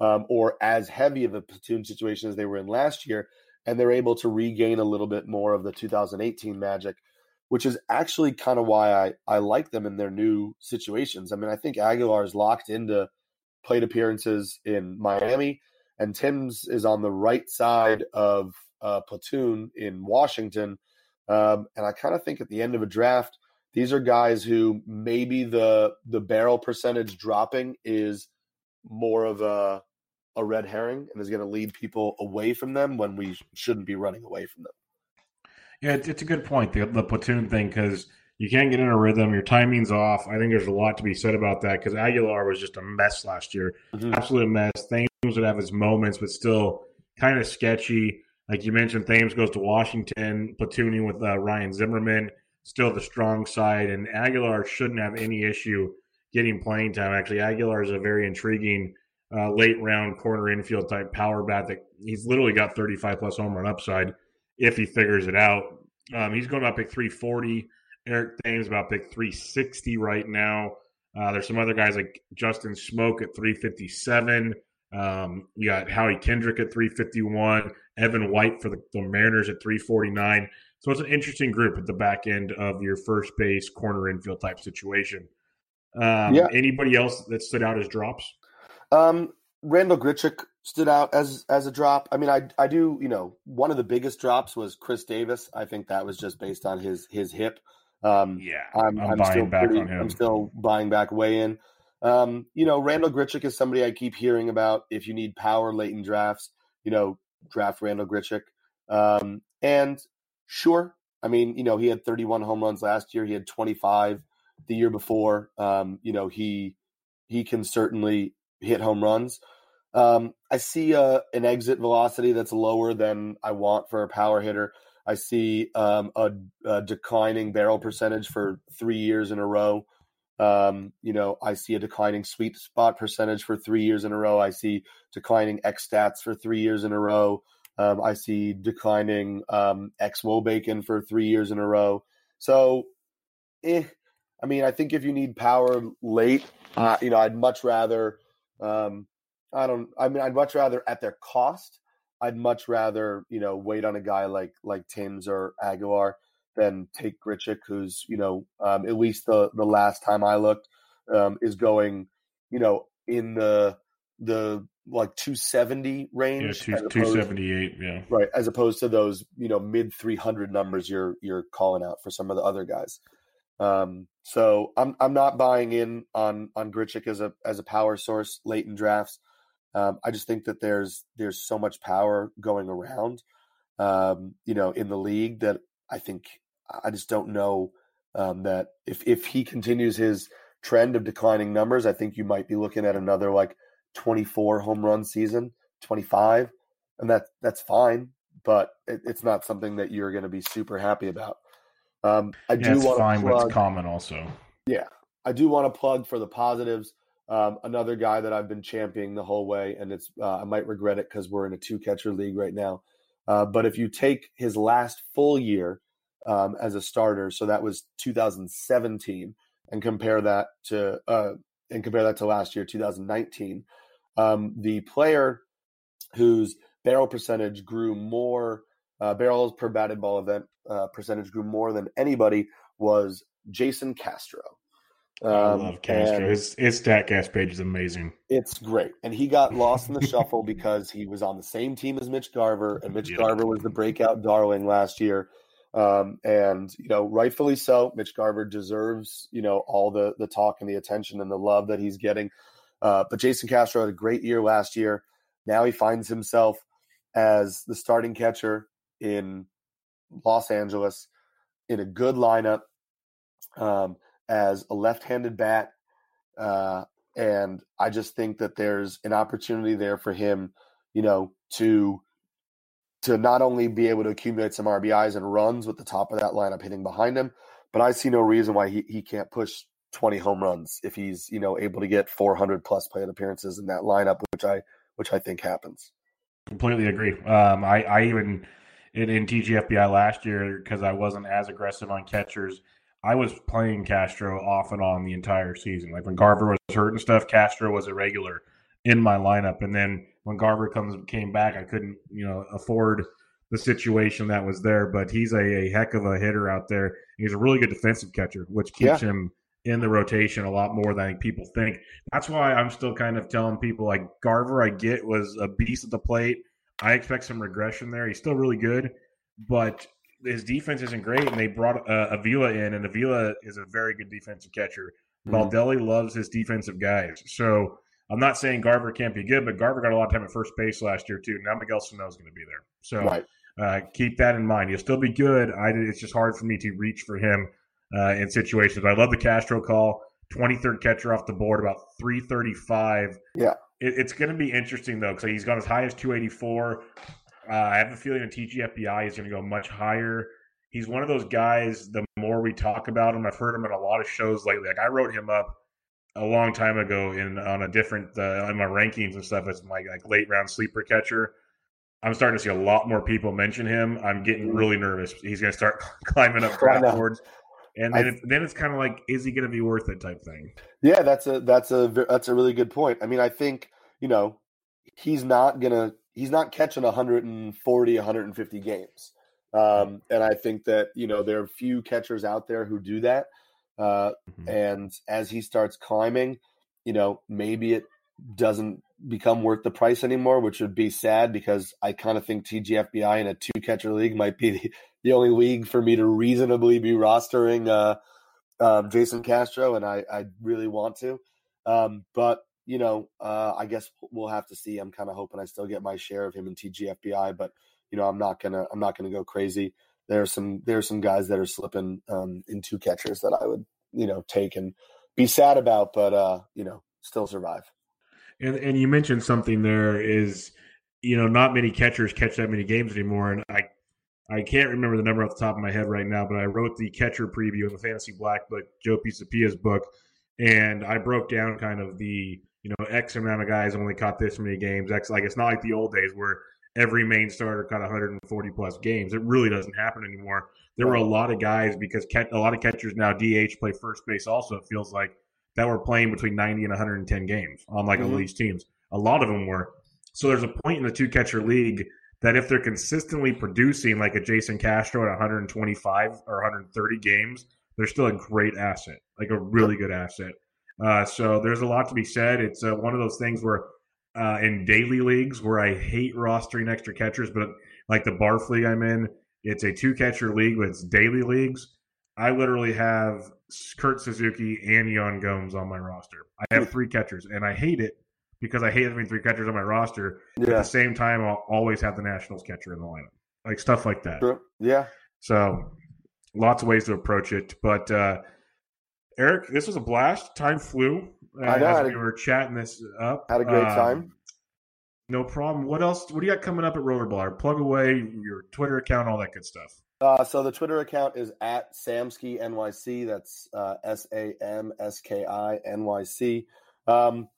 um, or as heavy of a platoon situation as they were in last year, and they're able to regain a little bit more of the 2018 magic, which is actually kind of why I, I like them in their new situations. I mean, I think Aguilar is locked into plate appearances in Miami, and Thames is on the right side of uh, platoon in Washington. Um, and I kind of think at the end of a draft, these are guys who maybe the the barrel percentage dropping is more of a a red herring and is going to lead people away from them when we shouldn't be running away from them. Yeah, it's, it's a good point the, the platoon thing because you can't get in a rhythm. Your timing's off. I think there's a lot to be said about that because Aguilar was just a mess last year, mm-hmm. absolute mess. Thames would have his moments, but still kind of sketchy. Like you mentioned, Thames goes to Washington, platooning with uh, Ryan Zimmerman, still the strong side, and Aguilar shouldn't have any issue getting playing time. Actually, Aguilar is a very intriguing uh, late round corner infield type power bat that he's literally got 35 plus home run upside if he figures it out. Um, he's going about pick 340. Eric Thames about pick 360 right now. Uh, there's some other guys like Justin Smoak at 357. Um, you got Howie Kendrick at 351. Evan White for the, the Mariners at 349. So it's an interesting group at the back end of your first base corner infield type situation. Um, yeah. Anybody else that stood out as drops? Um, Randal Grichuk stood out as as a drop. I mean, I I do you know one of the biggest drops was Chris Davis. I think that was just based on his his hip. Um, yeah, I'm, I'm, I'm still back pretty, on him. I'm still buying back way in. Um, you know, Randall Grichuk is somebody I keep hearing about. If you need power late in drafts, you know, draft Randall Grichuk. Um, and sure, I mean, you know, he had 31 home runs last year. He had 25 the year before. Um, you know, he he can certainly hit home runs. Um, I see uh, an exit velocity that's lower than I want for a power hitter. I see um, a, a, declining barrel percentage for three years in a row. Um, you know, I see a declining sweet spot percentage for three years in a row. I see declining X stats for three years in a row. Um, I see declining um, X bacon for three years in a row. So, eh, I mean, I think if you need power late, uh, you know, I'd much rather um, I don't. I mean, I'd much rather at their cost. I'd much rather you know wait on a guy like like Thames or Aguilar than take Grichuk, who's you know um, at least the the last time I looked um, is going you know in the the like 270 range. Yeah, 278. Yeah, right. As opposed to those you know mid 300 numbers you're you're calling out for some of the other guys. Um, so I'm I'm not buying in on on Grichuk as a as a power source late in drafts. Um, I just think that there's there's so much power going around, um, you know, in the league that I think I just don't know um, that if if he continues his trend of declining numbers, I think you might be looking at another like 24 home run season, 25, and that that's fine. but it, it's not something that you're going to be super happy about. Um, I yeah, do want fine, to but plug. it's common also. Yeah, I do want to plug for the positives. Um, another guy that I've been championing the whole way, and it's uh, I might regret it because we're in a two catcher league right now. Uh, but if you take his last full year um, as a starter, so that was 2017, and compare that to uh, and compare that to last year, 2019, um, the player whose barrel percentage grew more, uh, barrels per batted ball event uh, percentage grew more than anybody was Jason Castro. I Um, love Castro. His his Statcast page is amazing. It's great. And he got lost in the <laughs> shuffle because he was on the same team as Mitch Garver, and Mitch Yeah. Garver was the breakout darling last year. Um, and you know, rightfully so. Mitch Garver deserves you know all the the talk and the attention and the love that he's getting. Uh, but Jason Castro had a great year last year. Now he finds himself as the starting catcher in Los Angeles in a good lineup um, as a left-handed bat. Uh, and I just think that there's an opportunity there for him, you know, to to not only be able to accumulate some RBIs and runs with the top of that lineup hitting behind him, but I see no reason why he, he can't push 20 home runs if he's, you know, able to get 400 plus plate appearances in that lineup, which I which I think happens. Completely agree. Um, I, I even in, in TGFBI last year because I wasn't as aggressive on catchers. I was playing Castro off and on the entire season. Like when Garver was hurt and stuff, Castro was a regular in my lineup. And then when Garver comes came back, I couldn't you know afford the situation that was there. But he's a, a heck of a hitter out there. He's a really good defensive catcher, which keeps him in the rotation a lot more than people think. That's why I'm still kind of telling people like Garver, I get was a beast at the plate. I expect some regression there. He's still really good, but his defense isn't great. And they brought uh, Avila in, and Avila is a very good defensive catcher. Mhm. Baldelli loves his defensive guys. So I'm not saying Garver can't be good, but Garver got a lot of time at first base last year too. Now Miguel Sano is going to be there. So Right. uh, keep that in mind. He'll still be good. I, it's just hard for me to reach for him uh, in situations. But I love the Castro call. 23rd catcher off the board, about 335. Yeah. It, it's going to be interesting, though, because he's gone as high as 284. Uh, I have a feeling in TGFBI he's going to go much higher. He's one of those guys, the more we talk about him, I've heard him in a lot of shows lately. Like I wrote him up a long time ago in on a different uh, on my rankings and stuff as my like late round sleeper catcher. I'm starting to see a lot more people mention him. I'm getting really nervous. He's going to start <laughs> climbing up draft boards, and I- then it, then it's kind of like, is he going to be worth it? Type thing. Yeah, that's a that's a that's a really good point. I mean, I think you know he's not gonna he's not catching 140 150 games, um, and I think that you know there are few catchers out there who do that. Uh, Mhm. and as he starts climbing, you know maybe it doesn't become worth the price anymore, which would be sad because I kind of think TGFBI in a two catcher league might be the, the only league for me to reasonably be rostering. Uh, um, Jason Castro, and I, I really want to. Um, but you know, uh, I guess we'll have to see. I'm kind of hoping I still get my share of him in TGFBI, but you know, I'm not gonna I'm not gonna go crazy. There are some there are some guys that are slipping um, in two catchers that I would you know take and be sad about, but uh, you know, still survive. And and you mentioned something there is, you know, not many catchers catch that many games anymore, and I. I can't remember the number off the top of my head right now, but I wrote the catcher preview in the Fantasy Black book, Joe Pisapia's book, and I broke down kind of the you know X amount of guys only caught this many games. X like it's not like the old days where every main starter caught 140 plus games. It really doesn't happen anymore. There were a lot of guys because cat, a lot of catchers now DH play first base. Also, it feels like that were playing between 90 and 110 games on like Mhm. all these teams. A lot of them were. So there's a point in the two catcher league that if they're consistently producing like a Jason Castro at 125 or 130 games, they're still a great asset, like a really good asset. Uh, so there's a lot to be said. It's uh, one of those things where uh, in daily leagues where I hate rostering extra catchers, but like the Barf league I'm in, it's a two catcher league, but it's daily leagues. I literally have Kurt Suzuki and Yan Gomes on my roster. I have three catchers, and I hate it because I hate having three catchers on my roster. Yeah. At the same time, I'll always have the Nationals catcher in the lineup, like stuff like that. true. Yeah, So, lots of ways to approach it. But uh, Eric, this was a blast. Time flew uh, I know, I as had a- we were chatting this up. had a great Um, time. No problem. What else? What do you got coming up at RotoBaller? Plug away your Twitter account, all that good stuff. Uh, so the Twitter account is at Samsky NYC. That's uh, S A M S K I N Y C. Um,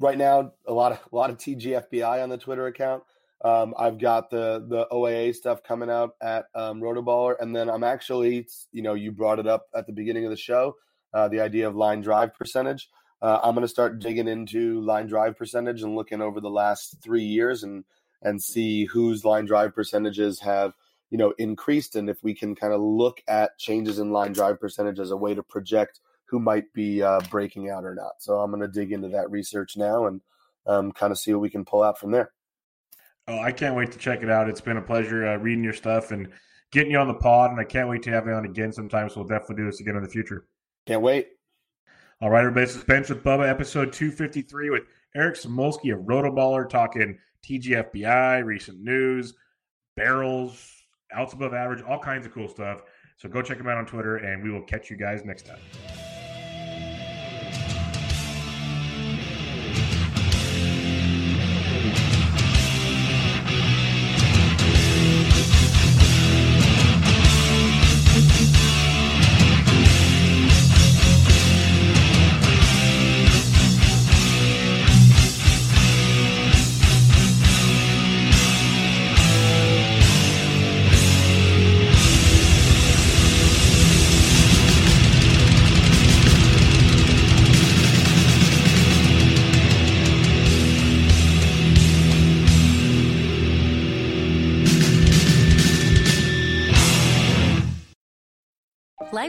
right now, a lot of a lot of TGFBI on the Twitter account. Um, I've got the the OAA stuff coming out at um, Rotoballer, and then I'm actually, you know, you brought it up at the beginning of the show, uh, the idea of line drive percentage. Uh, I'm going to start digging into line drive percentage and looking over the last three years and and see whose line drive percentages have you know increased, and if we can kind of look at changes in line drive percentage as a way to project who might be uh, breaking out or not. So I'm going to dig into that research now and um, kind of see what we can pull out from there. Oh, I can't wait to check it out. It's been a pleasure uh, reading your stuff and getting you on the pod, and I can't wait to have you on again sometime. So we'll definitely do this again in the future. Can't wait. All right, everybody. This is Benched with Bubba, episode 253 with Eric Samulski of Rotoballer talking TGFBI, recent news, barrels, outs above average, all kinds of cool stuff. So go check him out on Twitter, and we will catch you guys next time.